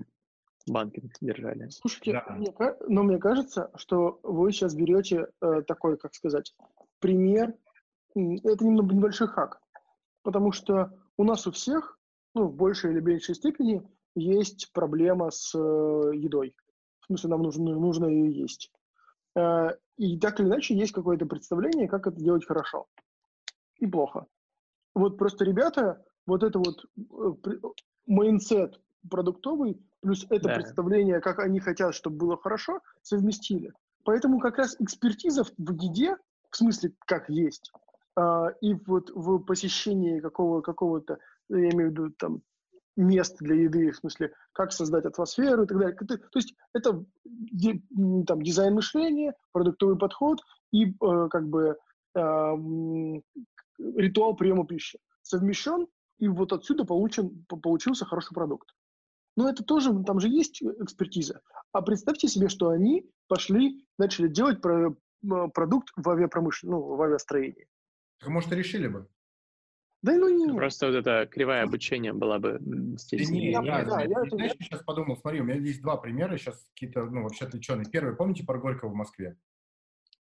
банки держали. Слушайте, Да. мне но мне кажется, что вы сейчас берете э, такой, как сказать, пример. Это немного небольшой хак, потому что у нас у всех, ну, в большей или меньшей степени, есть проблема с э, едой. В смысле, нам нужно, нужно ее есть. Э, и так или иначе есть какое-то представление, как это делать хорошо и плохо. Вот просто ребята, вот это вот э, mindset продуктовый, плюс это Да. представление, как они хотят, чтобы было хорошо, совместили. Поэтому как раз экспертиза в еде, в смысле, как есть, а, и вот в посещении какого, какого-то, я имею в виду там, мест для еды, в смысле, как создать атмосферу и так далее. То есть это там, дизайн мышления, продуктовый подход и э, как бы м, ритуал приема пищи совмещен, и вот отсюда получен, по- получился хороший продукт. Но это тоже, там же есть экспертиза. А представьте себе, что они пошли, начали делать про- продукт в авиапромышленности, ну, в авиастроении. Так, может, решили бы. Да ну не, Просто вот эта кривая обучения была бы м, Да здесь. не, я- я, да, я- я я, это- знаешь, сейчас подумал, смотри, у меня есть два примера сейчас какие-то, ну, вообще отвлеченные. Первый, помните про Горького в Москве?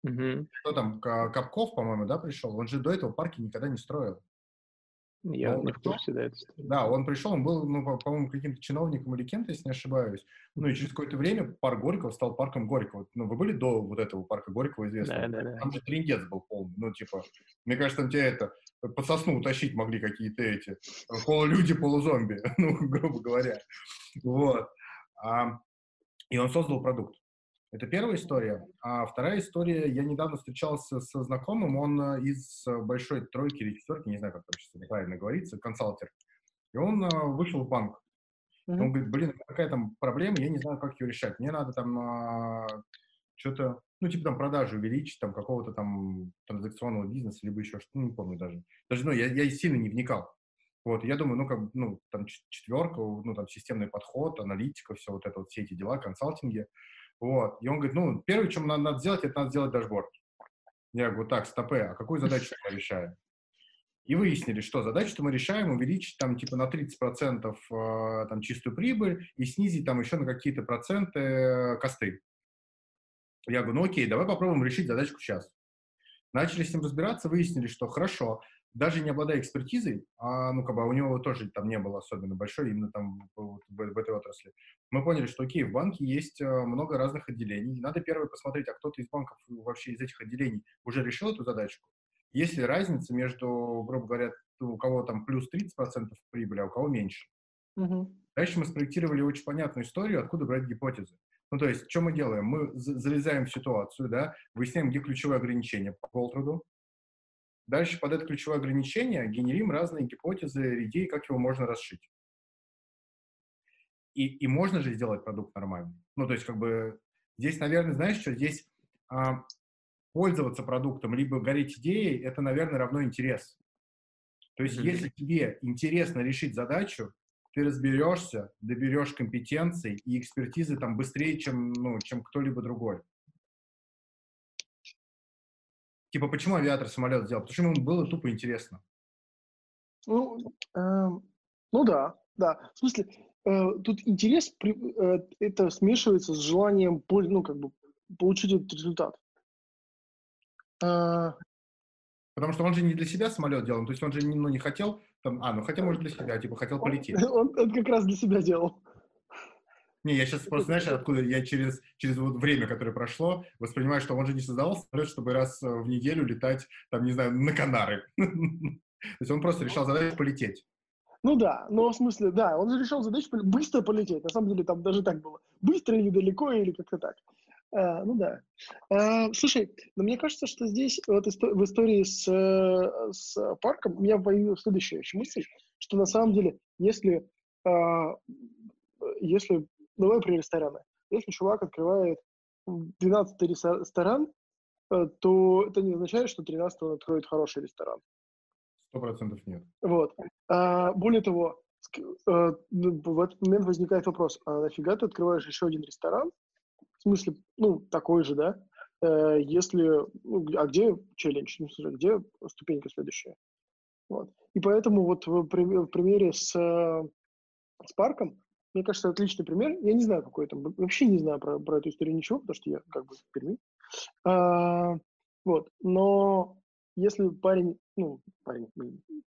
Мгм. Кто там, Ка- Капков, по-моему, да, пришел? Он же до этого парки никогда не строил. Я Ну, не в курсе, да, истории. Да, он пришел, он был, ну, по- по-моему, каким-то чиновником или кем-то, если не ошибаюсь. Ну, и через какое-то время парк Горького стал парком Горького. Ну, вы были до вот этого парка Горького известного? Да, да, да. Там же трендец был полный. Ну, типа, мне кажется, там тебя это, по сосну утащить могли какие-то эти, полулюди, полузомби, ну, грубо говоря. Вот. А, и он создал продукт. Это первая история. А вторая история, я недавно встречался со знакомым, он э, из э, большой тройки или четверки, не знаю, как сейчас правильно говорится, консалтер. И он э, вышел в банк. И Он говорит, блин, какая там проблема, я не знаю, как ее решать. Мне надо там что-то ну, типа там продажи увеличить, там какого-то там транзакционного бизнеса, либо еще что-то, ну, не помню даже. Даже, ну, я, я сильно не вникал. Вот, я думаю, ну, как, ну, там четверка, ну, там системный подход, аналитика, все вот это вот, все эти дела, консалтинги. Вот, и он говорит, ну, первое, чем надо, надо сделать, это надо сделать дашборд. Я говорю, так, стопе, а какую задачу мы решаем? И выяснили, что задачу мы решаем увеличить там типа на 30% э, там чистую прибыль и снизить там еще на какие-то проценты э, косты. Я говорю, ну окей, давай попробуем решить задачку сейчас. Начали с ним разбираться, выяснили, что хорошо, даже не обладая экспертизой, а, ну, как бы, а у него тоже там не было особенно большой именно там в, в, в этой отрасли, мы поняли, что, окей, в банке есть э, много разных отделений, надо первое посмотреть, а кто-то из банков вообще из этих отделений уже решил эту задачку. Есть ли разница между, грубо говоря, у кого там плюс 30% прибыли, а у кого меньше? Угу. Дальше мы спроектировали очень понятную историю, откуда брать гипотезы. Ну, то есть, что мы делаем? Мы залезаем в ситуацию, да, выясняем, где ключевое ограничение по Голтруду. Дальше под это ключевое ограничение генерим разные гипотезы, идеи, как его можно расшить. И, и можно же сделать продукт нормальный. Ну, то есть, как бы, здесь, наверное, знаешь, что здесь а, пользоваться продуктом, либо гореть идеей, это, наверное, равно интерес. То есть, mm-hmm. если тебе интересно решить задачу, ты разберешься, доберешь компетенций и экспертизы там быстрее, чем, ну, чем кто-либо другой. Типа, почему авиатор самолет сделал? Потому что ему было тупо интересно. Ну, э, ну да, да. В смысле, э, тут интерес э, это смешивается с желанием, ну, как бы, получить этот результат. Э, Потому что он же не для себя самолет делал, то есть он же ну, не хотел там, а, ну хотя, может, для себя, типа, хотел полететь. Он, он как раз для себя делал. Не, я сейчас просто, знаешь, откуда я через, через вот время, которое прошло, воспринимаю, что он же не создавал самолет, чтобы раз в неделю летать, там, не знаю, на Канары. То есть он просто решал задачу полететь. Ну да, но в смысле, да, он же решил задачу быстро полететь. На самом деле там даже так было. Быстро или далеко, или как-то так. А, ну да. А, слушай, но мне кажется, что здесь вот в истории с, с парком у меня появилась следующая еще мысль, что на самом деле, если, а, если давай про рестораны. Если чувак открывает 12 ресторан, э, то это не означает, что 13 он откроет хороший ресторан. Сто процентов нет. Вот. А, более того, э, ну, в этот момент возникает вопрос, а нафига ты открываешь еще один ресторан, смысле, ну, такой же, да, э, если, ну, а где челлендж, ну, где ступенька следующая? Вот. И поэтому вот в, в примере с, с парком, мне кажется, отличный пример. Я не знаю, какой там, вообще не знаю про, про эту историю ничего, потому что я как бы в Перми. А, вот, но если парень, ну, парень,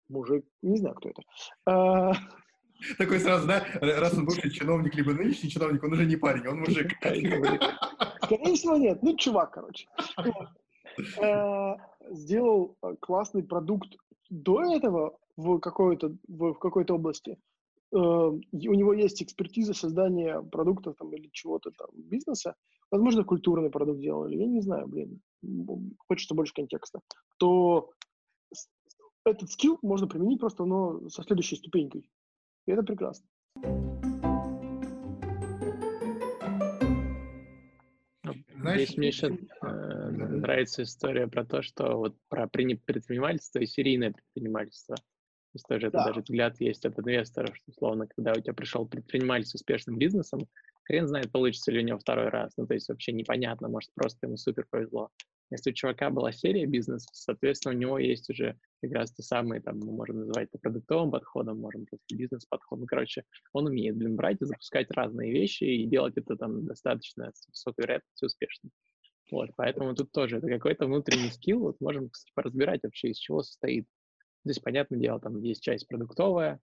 мужик, не знаю, кто это, а, такой сразу, да? Раз он бывший чиновник, либо нынешний чиновник, он уже не парень, он мужик. Скорее всего, нет. Ну, чувак, короче. Э, сделал э, классный продукт до этого в какой-то в какой-то области. Э, у него есть экспертиза создания продуктов там, или чего-то там, бизнеса. Возможно, культурный продукт делали. Я не знаю, блин. Хочется больше контекста. То этот скилл можно применить просто но со следующей ступенькой. И это прекрасно. Знаешь, Здесь мне еще э, нравится история про то, что вот про предпринимательство и серийное предпринимательство. То есть тоже да. это даже взгляд есть от инвесторов, что, условно, когда у тебя пришел предприниматель с успешным бизнесом, хрен знает, получится ли у него второй раз. Ну, то есть вообще непонятно, может, просто ему супер повезло. Если у чувака была серия бизнеса, соответственно, у него есть уже как раз те самые, там, мы можем называть это продуктовым подходом, можем просто бизнес-подходом. Короче, он умеет, блин, брать и запускать разные вещи и делать это там достаточно с высокой вероятностью успешно. Вот, поэтому тут тоже это какой-то внутренний скилл, вот можем, кстати, поразбирать вообще, из чего состоит. Здесь, понятное дело, там есть часть продуктовая,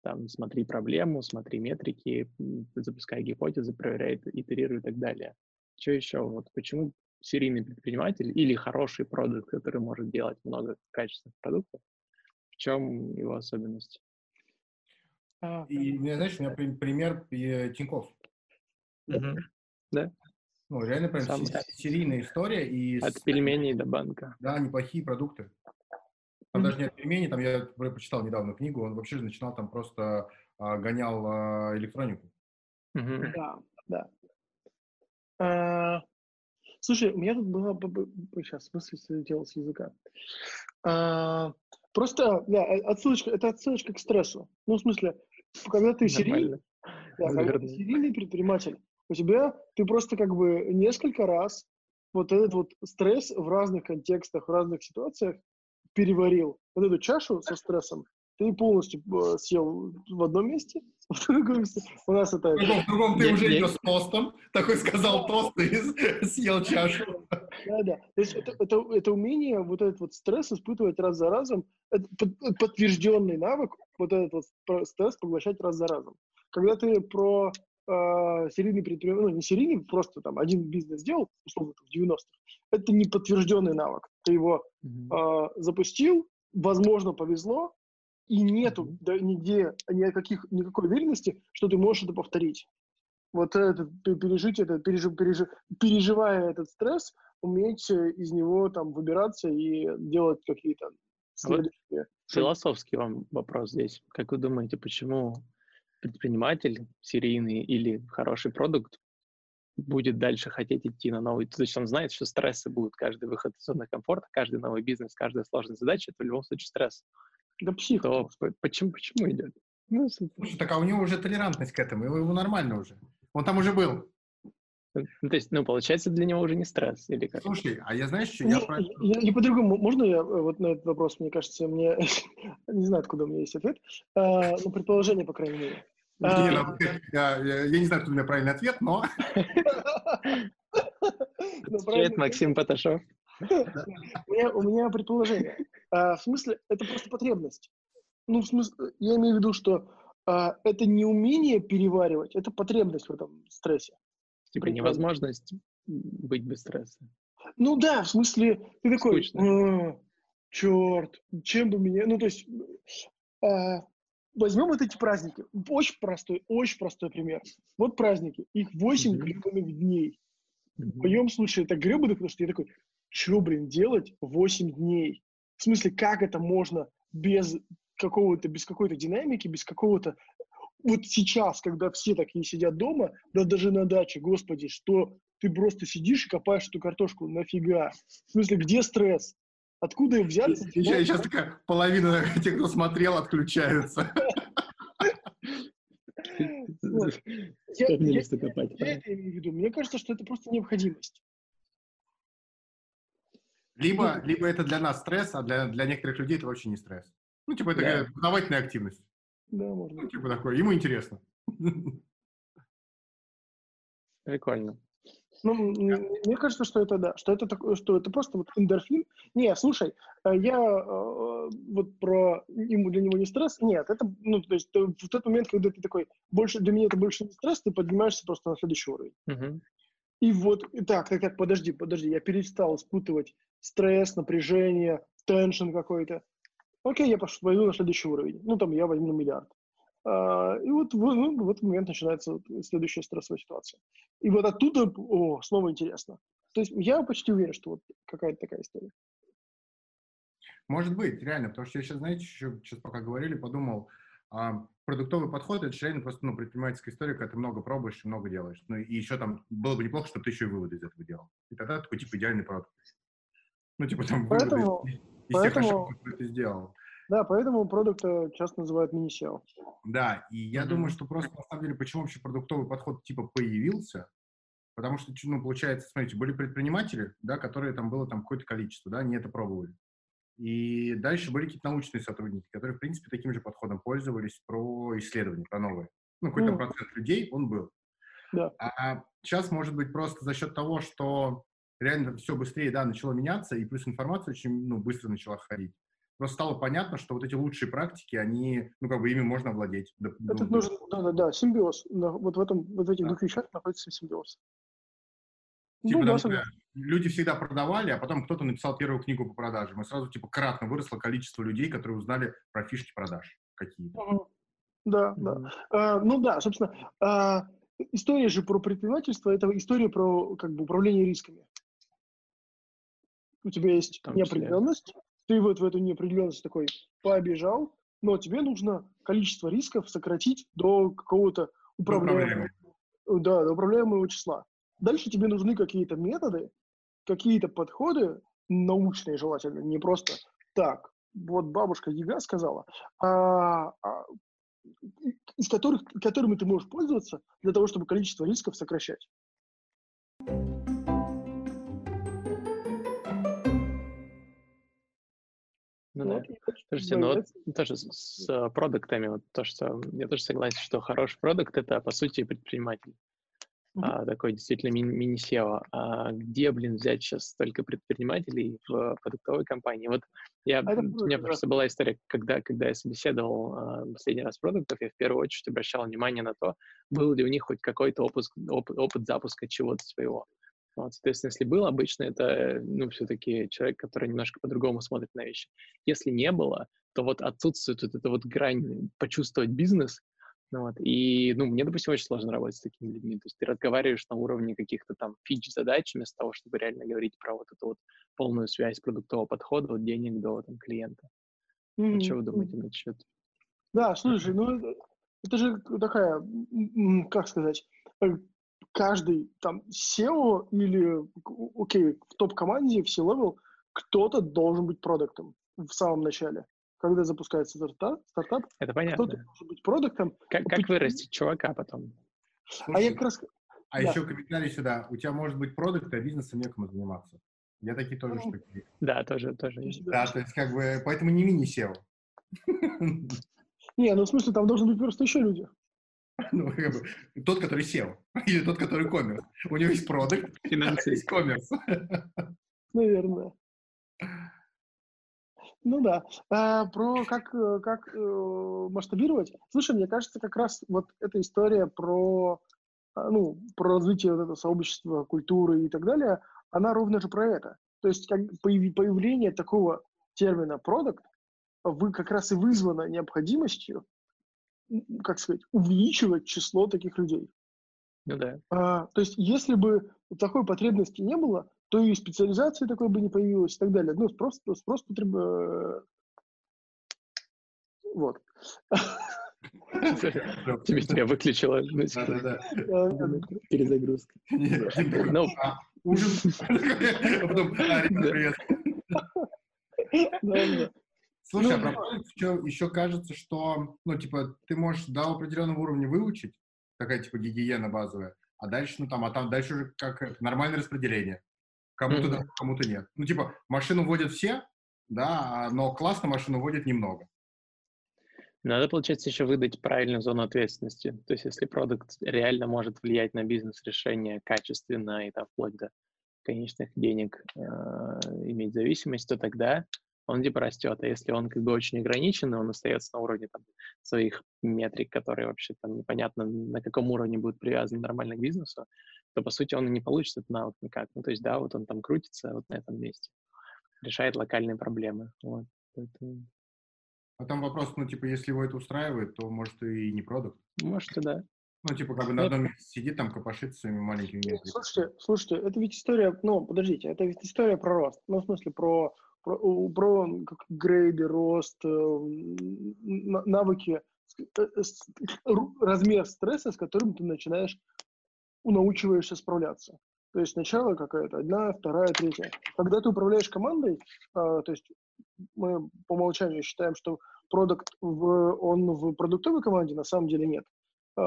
там смотри проблему, смотри метрики, запускай гипотезы, проверяй, итерируй и так далее. Что еще? Вот почему серийный предприниматель или хороший продукт, который может делать много качественных продуктов, в чем его особенность? А, и, знаешь, у меня пример Тиньков. Угу. Да. Ну, реально прям Сам... серийная история. И от с... пельменей до банка. Да, неплохие продукты. Там mm-hmm. даже не от пельменей, там я прочитал недавно книгу, он вообще же начинал там просто а, гонял а, электронику. Mm-hmm. Да, да. А, Слушай, у меня тут была... Сейчас, в смысле, слетел с языка. А, просто, да, отсылочка, это отсылочка к стрессу. Ну, в смысле, когда ты серийный, да, когда ты серийный предприниматель, у тебя ты просто как бы несколько раз вот этот вот стресс в разных контекстах, в разных ситуациях переварил. Вот эту чашу со стрессом ты полностью э, съел в одном месте, в другом месте. У нас это... В другом, в другом ты уже идешь с тостом, такой сказал тост и съел чашу. Да, да. То есть это, это, это умение вот этот вот стресс испытывать раз за разом, это подтвержденный навык, вот этот вот стресс поглощать раз за разом. Когда ты про э, серийный предприниматель, ну не серийный, просто там один бизнес сделал, условно, в 90-х, это не подтвержденный навык. Ты его э, запустил, возможно, повезло, и нету да, нигде никаких, никакой уверенности, что ты можешь это повторить. Вот это, пережить это, пережив, пережив, переживая этот стресс, уметь из него там выбираться и делать какие-то следующие. Вот философский вам вопрос здесь. Как вы думаете, почему предприниматель серийный или хороший продукт будет дальше хотеть идти на новый, то есть он знает, что стрессы будут, каждый выход из зоны комфорта, каждый новый бизнес, каждая сложная задача, это в любом случае стресс. Да псих. То почему, почему идет? Ну, Слушай, так а у него уже толерантность к этому, его, его нормально уже. Он там уже был. Ну, то есть, ну, получается, для него уже не стресс, или как? Слушай, а я знаешь, что я... Я, я, я по-другому, можно я э, вот на этот вопрос, мне кажется, мне... не знаю, откуда у меня есть ответ, а, ну, предположение, по крайней мере. Не, а... Ну, я, я, я не знаю, откуда у меня правильный ответ, но... Привет, Максим Поташов. У меня, предположение. А, в смысле, это просто потребность. Ну, в смысле, я имею в виду, что а, это не умение переваривать, это потребность в этом стрессе. Типа невозможность быть без стресса. Ну да, в смысле, ты такой, а, черт, чем бы меня... Ну, то есть, а, возьмем вот эти праздники. Очень простой, очень простой пример. Вот праздники, их 8 mm-hmm. гребаных дней. Mm-hmm. В моем случае это гребаных, потому что я такой, что, блин, делать 8 дней? В смысле, как это можно без какого-то, без какой-то динамики, без какого-то... Вот сейчас, когда все такие сидят дома, да даже на даче, господи, что ты просто сидишь и копаешь эту картошку, нафига? В смысле, где стресс? Откуда их взяться? Сейчас, сейчас такая половина тех, кто смотрел, отключаются. Я это имею в виду. Мне кажется, что это просто необходимость. Либо, ну, либо это для нас стресс, а для, для некоторых людей это вообще не стресс. Ну, типа, это да. познавательная активность. Да, можно. Ну, типа такое, ему интересно. Прикольно. Ну, мне кажется, что это да, что это такое, что это просто вот эндорфин. Не, слушай, э, я э, вот про ему для него не стресс. Нет, это, ну, то есть в тот момент, когда ты такой, больше для меня это больше не стресс, ты поднимаешься просто на следующий уровень. Uh-huh. И вот, так, так, так, подожди, подожди, я перестал испытывать стресс, напряжение, теншн какой-то. Окей, я пошел, пойду на следующий уровень. Ну, там, я возьму миллиард. А, и вот в, ну, в этот момент начинается следующая стрессовая ситуация. И вот оттуда, о, снова интересно. То есть я почти уверен, что вот какая-то такая история. Может быть, реально, потому что я сейчас, знаете, еще сейчас пока говорили, подумал, а, продуктовый подход – это реально просто ну, предпринимательская история, когда ты много пробуешь и много делаешь. Ну, и еще там было бы неплохо, чтобы ты еще и выводы из этого делал. И тогда такой, типа, идеальный продукт. Ну, типа, там поэтому, выводы из, из тех ошибок, которые ты сделал. Да, поэтому продукт часто называют мини-SEO. Да, и я mm-hmm. думаю, что просто, на самом деле, почему вообще продуктовый подход, типа, появился, Потому что, ну, получается, смотрите, были предприниматели, да, которые там было там какое-то количество, да, они это пробовали. И дальше были какие-то научные сотрудники, которые, в принципе, таким же подходом пользовались про исследования, про новые. Ну, какой-то mm. процент людей он был. Да. А сейчас, может быть, просто за счет того, что реально все быстрее, да, начало меняться, и плюс информация очень, ну, быстро начала ходить. Просто стало понятно, что вот эти лучшие практики, они, ну, как бы ими можно владеть. Это ну, нужен, да, да, да, симбиоз. Вот в этом, вот в этих да. двух вещах находится симбиоз. Типа, ну, да, люди всегда продавали, а потом кто-то написал первую книгу по продажам, и сразу типа кратно выросло количество людей, которые узнали про фишки продаж какие-то. Угу. Да, угу. да. А, ну да, собственно, а, история же про предпринимательство – это история про как бы управление рисками. У тебя есть неопределенность, ты вот в эту неопределенность такой побежал, но тебе нужно количество рисков сократить до какого-то управляемого, да, до управляемого числа. Дальше тебе нужны какие-то методы, какие-то подходы, научные желательно, не просто так, вот бабушка Яга сказала, а, а, из которых, которыми ты можешь пользоваться для того, чтобы количество рисков сокращать. Ну да. Слушайте, ну вот тоже с, с продуктами, вот то, что я тоже согласен, что хороший продукт это по сути предприниматель. Mm-hmm. А, такой действительно ми- мини-сео. А где, блин, взять сейчас столько предпринимателей в продуктовой компании? Вот я, а у меня просто была история, когда, когда я собеседовал а, последний раз продуктов, я в первую очередь обращал внимание на то, был ли у них хоть какой-то опыт, опыт, опыт запуска чего-то своего. Вот, соответственно, если был, обычно это, ну, все-таки человек, который немножко по-другому смотрит на вещи. Если не было, то вот отсутствует вот эта вот грань почувствовать бизнес, ну, вот, и, ну, мне, допустим, очень сложно работать с такими людьми. То есть ты разговариваешь на уровне каких-то там фич-задач, вместо того, чтобы реально говорить про вот эту вот полную связь продуктового подхода от денег до там, клиента. Mm-hmm. Что вы думаете на счет? Да, слушай, ну, это же такая, как сказать, э, каждый там SEO или, окей, в топ-команде, в C-level, кто-то должен быть продуктом в самом начале. Когда запускается стартап, стартап Это понятно. кто-то должен быть продуктом. Как, как вырастить чувака потом? Слушай, а я как раз... А да. еще комментарий сюда. У тебя может быть продукт, а бизнесом некому заниматься. Я такие тоже ну, штуки. Да, тоже, тоже. Да, то есть как бы, поэтому не мини-SEO. Не, ну в смысле, там должны быть просто еще люди. Ну, как бы, тот, который сел, или тот, который коммерс. У него есть продукт, а есть коммерс. Наверное. Ну да. А, про как, как э, масштабировать. Слушай, мне кажется, как раз вот эта история про, а, ну, про развитие вот этого сообщества, культуры и так далее, она ровно же про это. То есть как появление такого термина продукт вы как раз и вызвано необходимостью как сказать, увеличивать число таких людей. Ну да. А, то есть, если бы такой потребности не было, то и специализации такой бы не появилось и так далее. Ну, спрос, спрос потреб... Э, вот. Тебе тебя выключила. Перезагрузка. Ну, а, ужин. А потом, привет. Слушай, а ну, а про еще, еще кажется, что, ну, типа, ты можешь до определенного уровня выучить, такая, типа, гигиена базовая, а дальше, ну, там, а там дальше уже как нормальное распределение. Кому-то mm-hmm. да, кому-то нет. Ну, типа, машину вводят все, да, но классно машину вводят немного. Надо, получается, еще выдать правильную зону ответственности. То есть, если продукт реально может влиять на бизнес-решение качественно и там, вплоть до конечных денег э, иметь зависимость, то тогда он типа растет. А если он как бы очень ограниченный, он остается на уровне там, своих метрик, которые вообще там непонятно на каком уровне будут привязаны нормально к бизнесу, то по сути он и не получит этот навык никак. Ну то есть да, вот он там крутится вот на этом месте, решает локальные проблемы. Вот. Поэтому... А там вопрос, ну типа если его это устраивает, то может и не продукт. Может и да. Ну, типа, как бы на одном месте сидит, там копошит своими маленькими метриками. Слушайте, слушайте, это ведь история, ну, подождите, это ведь история про рост. Ну, в смысле, про про, как грейды, рост, э, навыки, э, размер стресса, с которым ты начинаешь, научиваешься справляться. То есть сначала какая-то одна, вторая, третья. Когда ты управляешь командой, а, то есть мы по умолчанию считаем, что продукт в, он в продуктовой команде, на самом деле нет. А,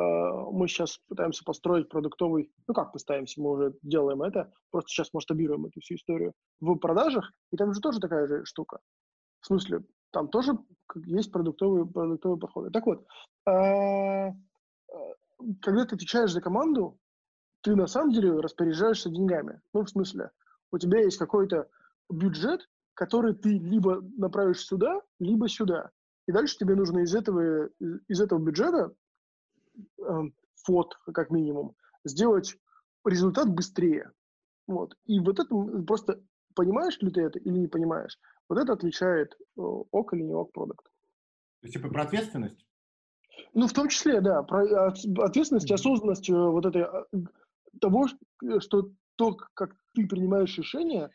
мы сейчас пытаемся построить продуктовый, ну как пытаемся, мы уже делаем это, просто сейчас масштабируем эту всю историю в продажах, и там же тоже такая же штука. В смысле, там тоже есть продуктовые, продуктовые подходы. Так вот, а, когда ты отвечаешь за команду, ты на самом деле распоряжаешься деньгами. Ну, в смысле, у тебя есть какой-то бюджет, который ты либо направишь сюда, либо сюда. И дальше тебе нужно из этого, из этого бюджета фот, как минимум, сделать результат быстрее. Вот. И вот это просто понимаешь ли ты это или не понимаешь, вот это отличает э, ок или не ок продукт. То есть, типа, про ответственность? Ну, в том числе, да, про а, ответственность, осознанность э, вот этой, а, того, э, что то, как ты принимаешь решения,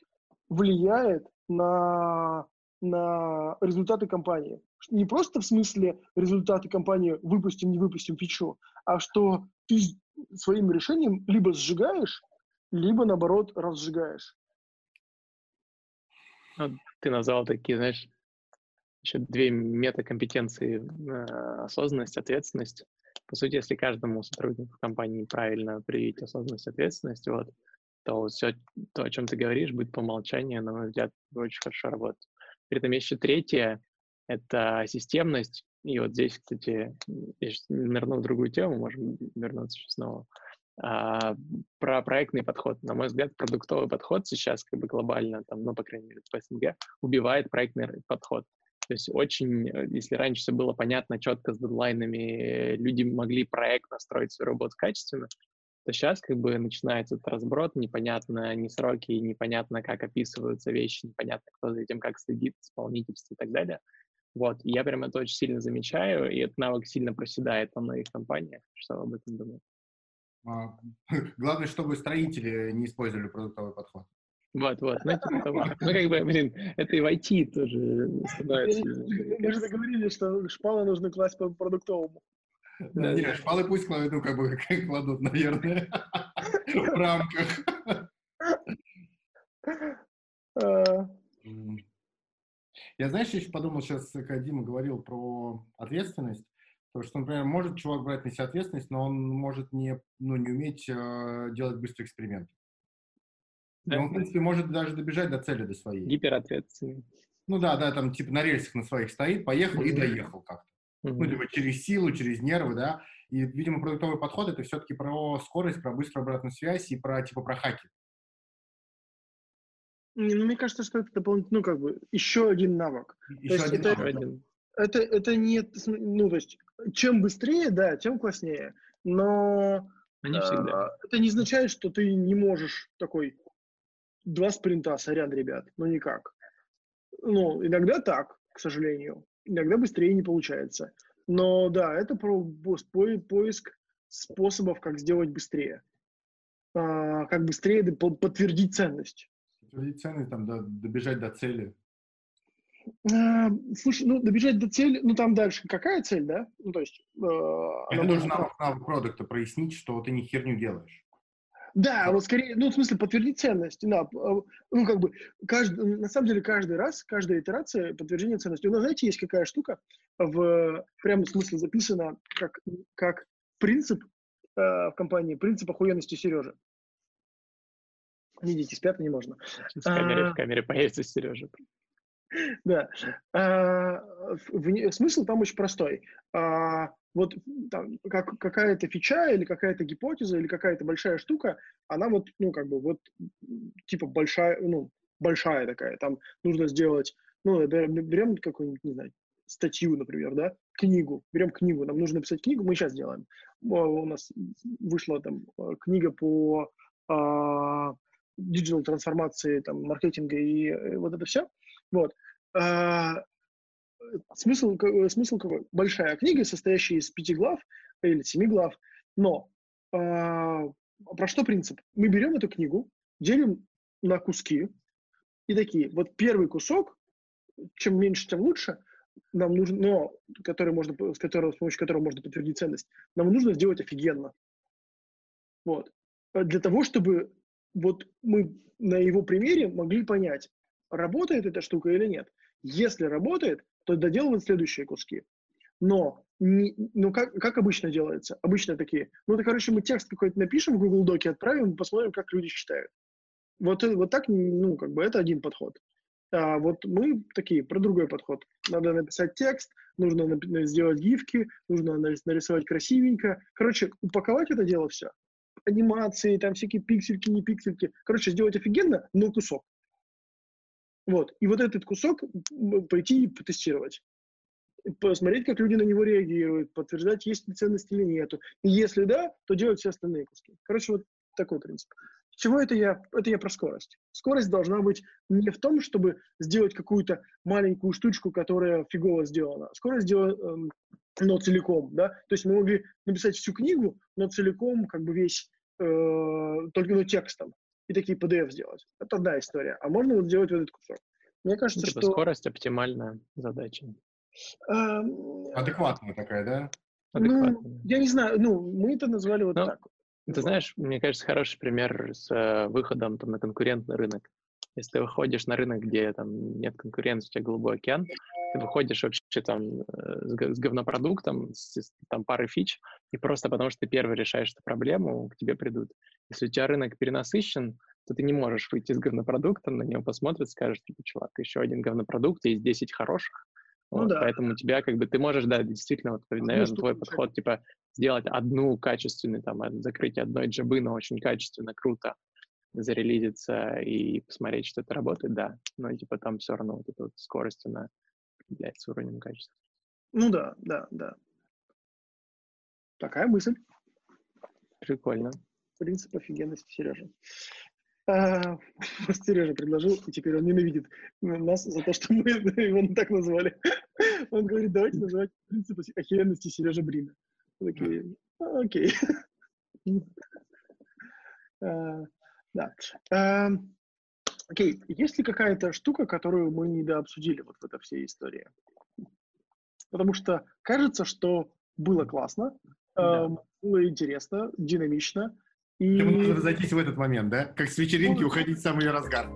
влияет на, на результаты компании не просто в смысле результаты компании выпустим, не выпустим фичу, а что ты своим решением либо сжигаешь, либо наоборот разжигаешь. Ну, ты назвал такие, знаешь, еще две метакомпетенции э, осознанность, ответственность. По сути, если каждому сотруднику компании правильно привить осознанность, ответственность, вот, то все то, о чем ты говоришь, будет по умолчанию, на мой взгляд, очень хорошо работать. При этом еще третье, это системность. И вот здесь, кстати, я сейчас нырну в другую тему, можем вернуться сейчас снова. А, про проектный подход. На мой взгляд, продуктовый подход сейчас как бы глобально, там, ну, по крайней мере, в СНГ, убивает проектный подход. То есть очень, э, если раньше все было понятно, четко с дедлайнами, люди могли проект настроить свою работу качественно, то сейчас как бы начинается этот разброд, непонятно ни сроки, непонятно, как описываются вещи, непонятно, кто за этим как следит, исполнительство и так далее. Вот, я прям это очень сильно замечаю, и этот навык сильно проседает во многих компаниях. Что вы об этом думаете? А, главное, чтобы строители не использовали продуктовый подход. Вот, вот, ну, типа того. ну, как бы, блин, это и в IT тоже становится. Мы же договорились, что шпалы нужно класть по продуктовому. Да, нет, шпалы пусть кладут, ну, как бы, кладут, наверное, в рамках. А. Я, знаешь, еще подумал сейчас, когда Дима говорил про ответственность, то что, например, может чувак брать на себя ответственность, но он может не, ну, не уметь э, делать быстрый эксперимент. Да. Он, в принципе, может даже добежать до цели, до своей. Гиперответственный. Ну да, да, там типа на рельсах на своих стоит, поехал и доехал как-то. Mm-hmm. Ну, либо через силу, через нервы, да. И, видимо, продуктовый подход это все-таки про скорость, про быструю обратную связь и про типа про хаки. Ну, мне кажется, что это дополнительно, ну, как бы, еще один навык. Еще то один есть навык, это, да. это, это не, ну, то есть, чем быстрее, да, тем класснее. Но не всегда. Э, это не означает, что ты не можешь такой два спринта, сорян, ребят, ну никак. Ну, иногда так, к сожалению. Иногда быстрее не получается. Но да, это про поиск способов, как сделать быстрее. А, как быстрее подтвердить ценность. Подтвердить ценность, там, добежать до цели. А, слушай, ну, добежать до цели, ну, там дальше какая цель, да? Ну, то есть... Э, Это нужно навык, навык продукта прояснить, что ты не херню делаешь. Да, вот скорее, ну, в смысле, подтвердить ценность. Да, а, ну, как бы, каждый, на самом деле, каждый раз, каждая итерация подтверждение ценности. У нас, знаете, есть какая штука, в прямом смысле записана как, как принцип э, в компании, принцип охуенности Сережи. Видите, спят не можно. В камере, а, в камере появится Сережа. Да. А, в, смысл там очень простой. А, вот там, как, какая-то фича или какая-то гипотеза или какая-то большая штука, она вот, ну, как бы вот, типа большая, ну, большая такая, там нужно сделать, ну, берем какую-нибудь, не знаю, статью, например, да, книгу, берем книгу, нам нужно написать книгу, мы сейчас делаем. У нас вышла там э, книга по а, digital трансформации, там, маркетинга и э, вот это все. Вот. А, смысл, смысл какой? Большая книга, состоящая из пяти глав или семи глав, но а, про что принцип? Мы берем эту книгу, делим на куски и такие, вот первый кусок, чем меньше, тем лучше, нам нужно, но который можно, с, которого, с помощью которого можно подтвердить ценность, нам нужно сделать офигенно. Вот. Для того, чтобы вот мы на его примере могли понять, работает эта штука или нет. Если работает, то доделывать следующие куски. Но не, ну как, как обычно делается? Обычно такие, ну, это, короче, мы текст какой-то напишем в Google Доке, отправим, посмотрим, как люди считают. Вот, вот так, ну, как бы это один подход. А вот мы такие, про другой подход. Надо написать текст, нужно сделать гифки, нужно нарисовать красивенько. Короче, упаковать это дело все. Анимации, там всякие пиксельки, не пиксельки. Короче, сделать офигенно, но кусок. Вот. И вот этот кусок пойти и потестировать. Посмотреть, как люди на него реагируют, подтверждать, есть ли ценность или нету. И если да, то делать все остальные куски. Короче, вот такой принцип. Чего это я? Это я про скорость. Скорость должна быть не в том, чтобы сделать какую-то маленькую штучку, которая фигово сделана. Скорость сделана, эм, но целиком, да. То есть мы могли написать всю книгу, но целиком, как бы весь, э, только ну, текстом и такие PDF сделать. Это одна история. А можно вот сделать вот этот кусок. Мне кажется, типа что... скорость оптимальная задача. Адекватная такая, да? Адекватная. Ну, я не знаю, ну, мы это назвали вот ну, так. Ты знаешь, мне кажется, хороший пример с э, выходом там, на конкурентный рынок. Если ты выходишь на рынок, где там нет конкуренции, у тебя голубой океан, ты выходишь вообще там э, с говнопродуктом, с там парой фич, и просто потому что ты первый решаешь эту проблему, к тебе придут. Если у тебя рынок перенасыщен, то ты не можешь выйти с говнопродуктом, на него посмотрят, скажешь, типа, чувак, еще один говнопродукт, есть 10 хороших, ну, вот, да. Поэтому у тебя как бы ты можешь, да, действительно, вот, наверное, ну, твой подход, типа, сделать одну качественную, там, закрытие одной джабы, но очень качественно, круто, зарелизиться и посмотреть, что это работает, да. Но, типа, там все равно вот эта вот скорость, она определяется уровнем качества. Ну да, да, да. Такая мысль. Прикольно. Принцип офигенности, Сережа. А, Сережа предложил, и теперь он ненавидит нас за то, что мы его так назвали. Он говорит, давайте называть принцип охеренности Сережа Брина. Такие, «А, окей. А, да. Окей, есть ли какая-то штука, которую мы не дообсудили вот в этой всей истории? Потому что кажется, что было классно, да. было интересно, динамично, и... Ему нужно разойтись в этот момент, да? Как с вечеринки уходить в самый разгар.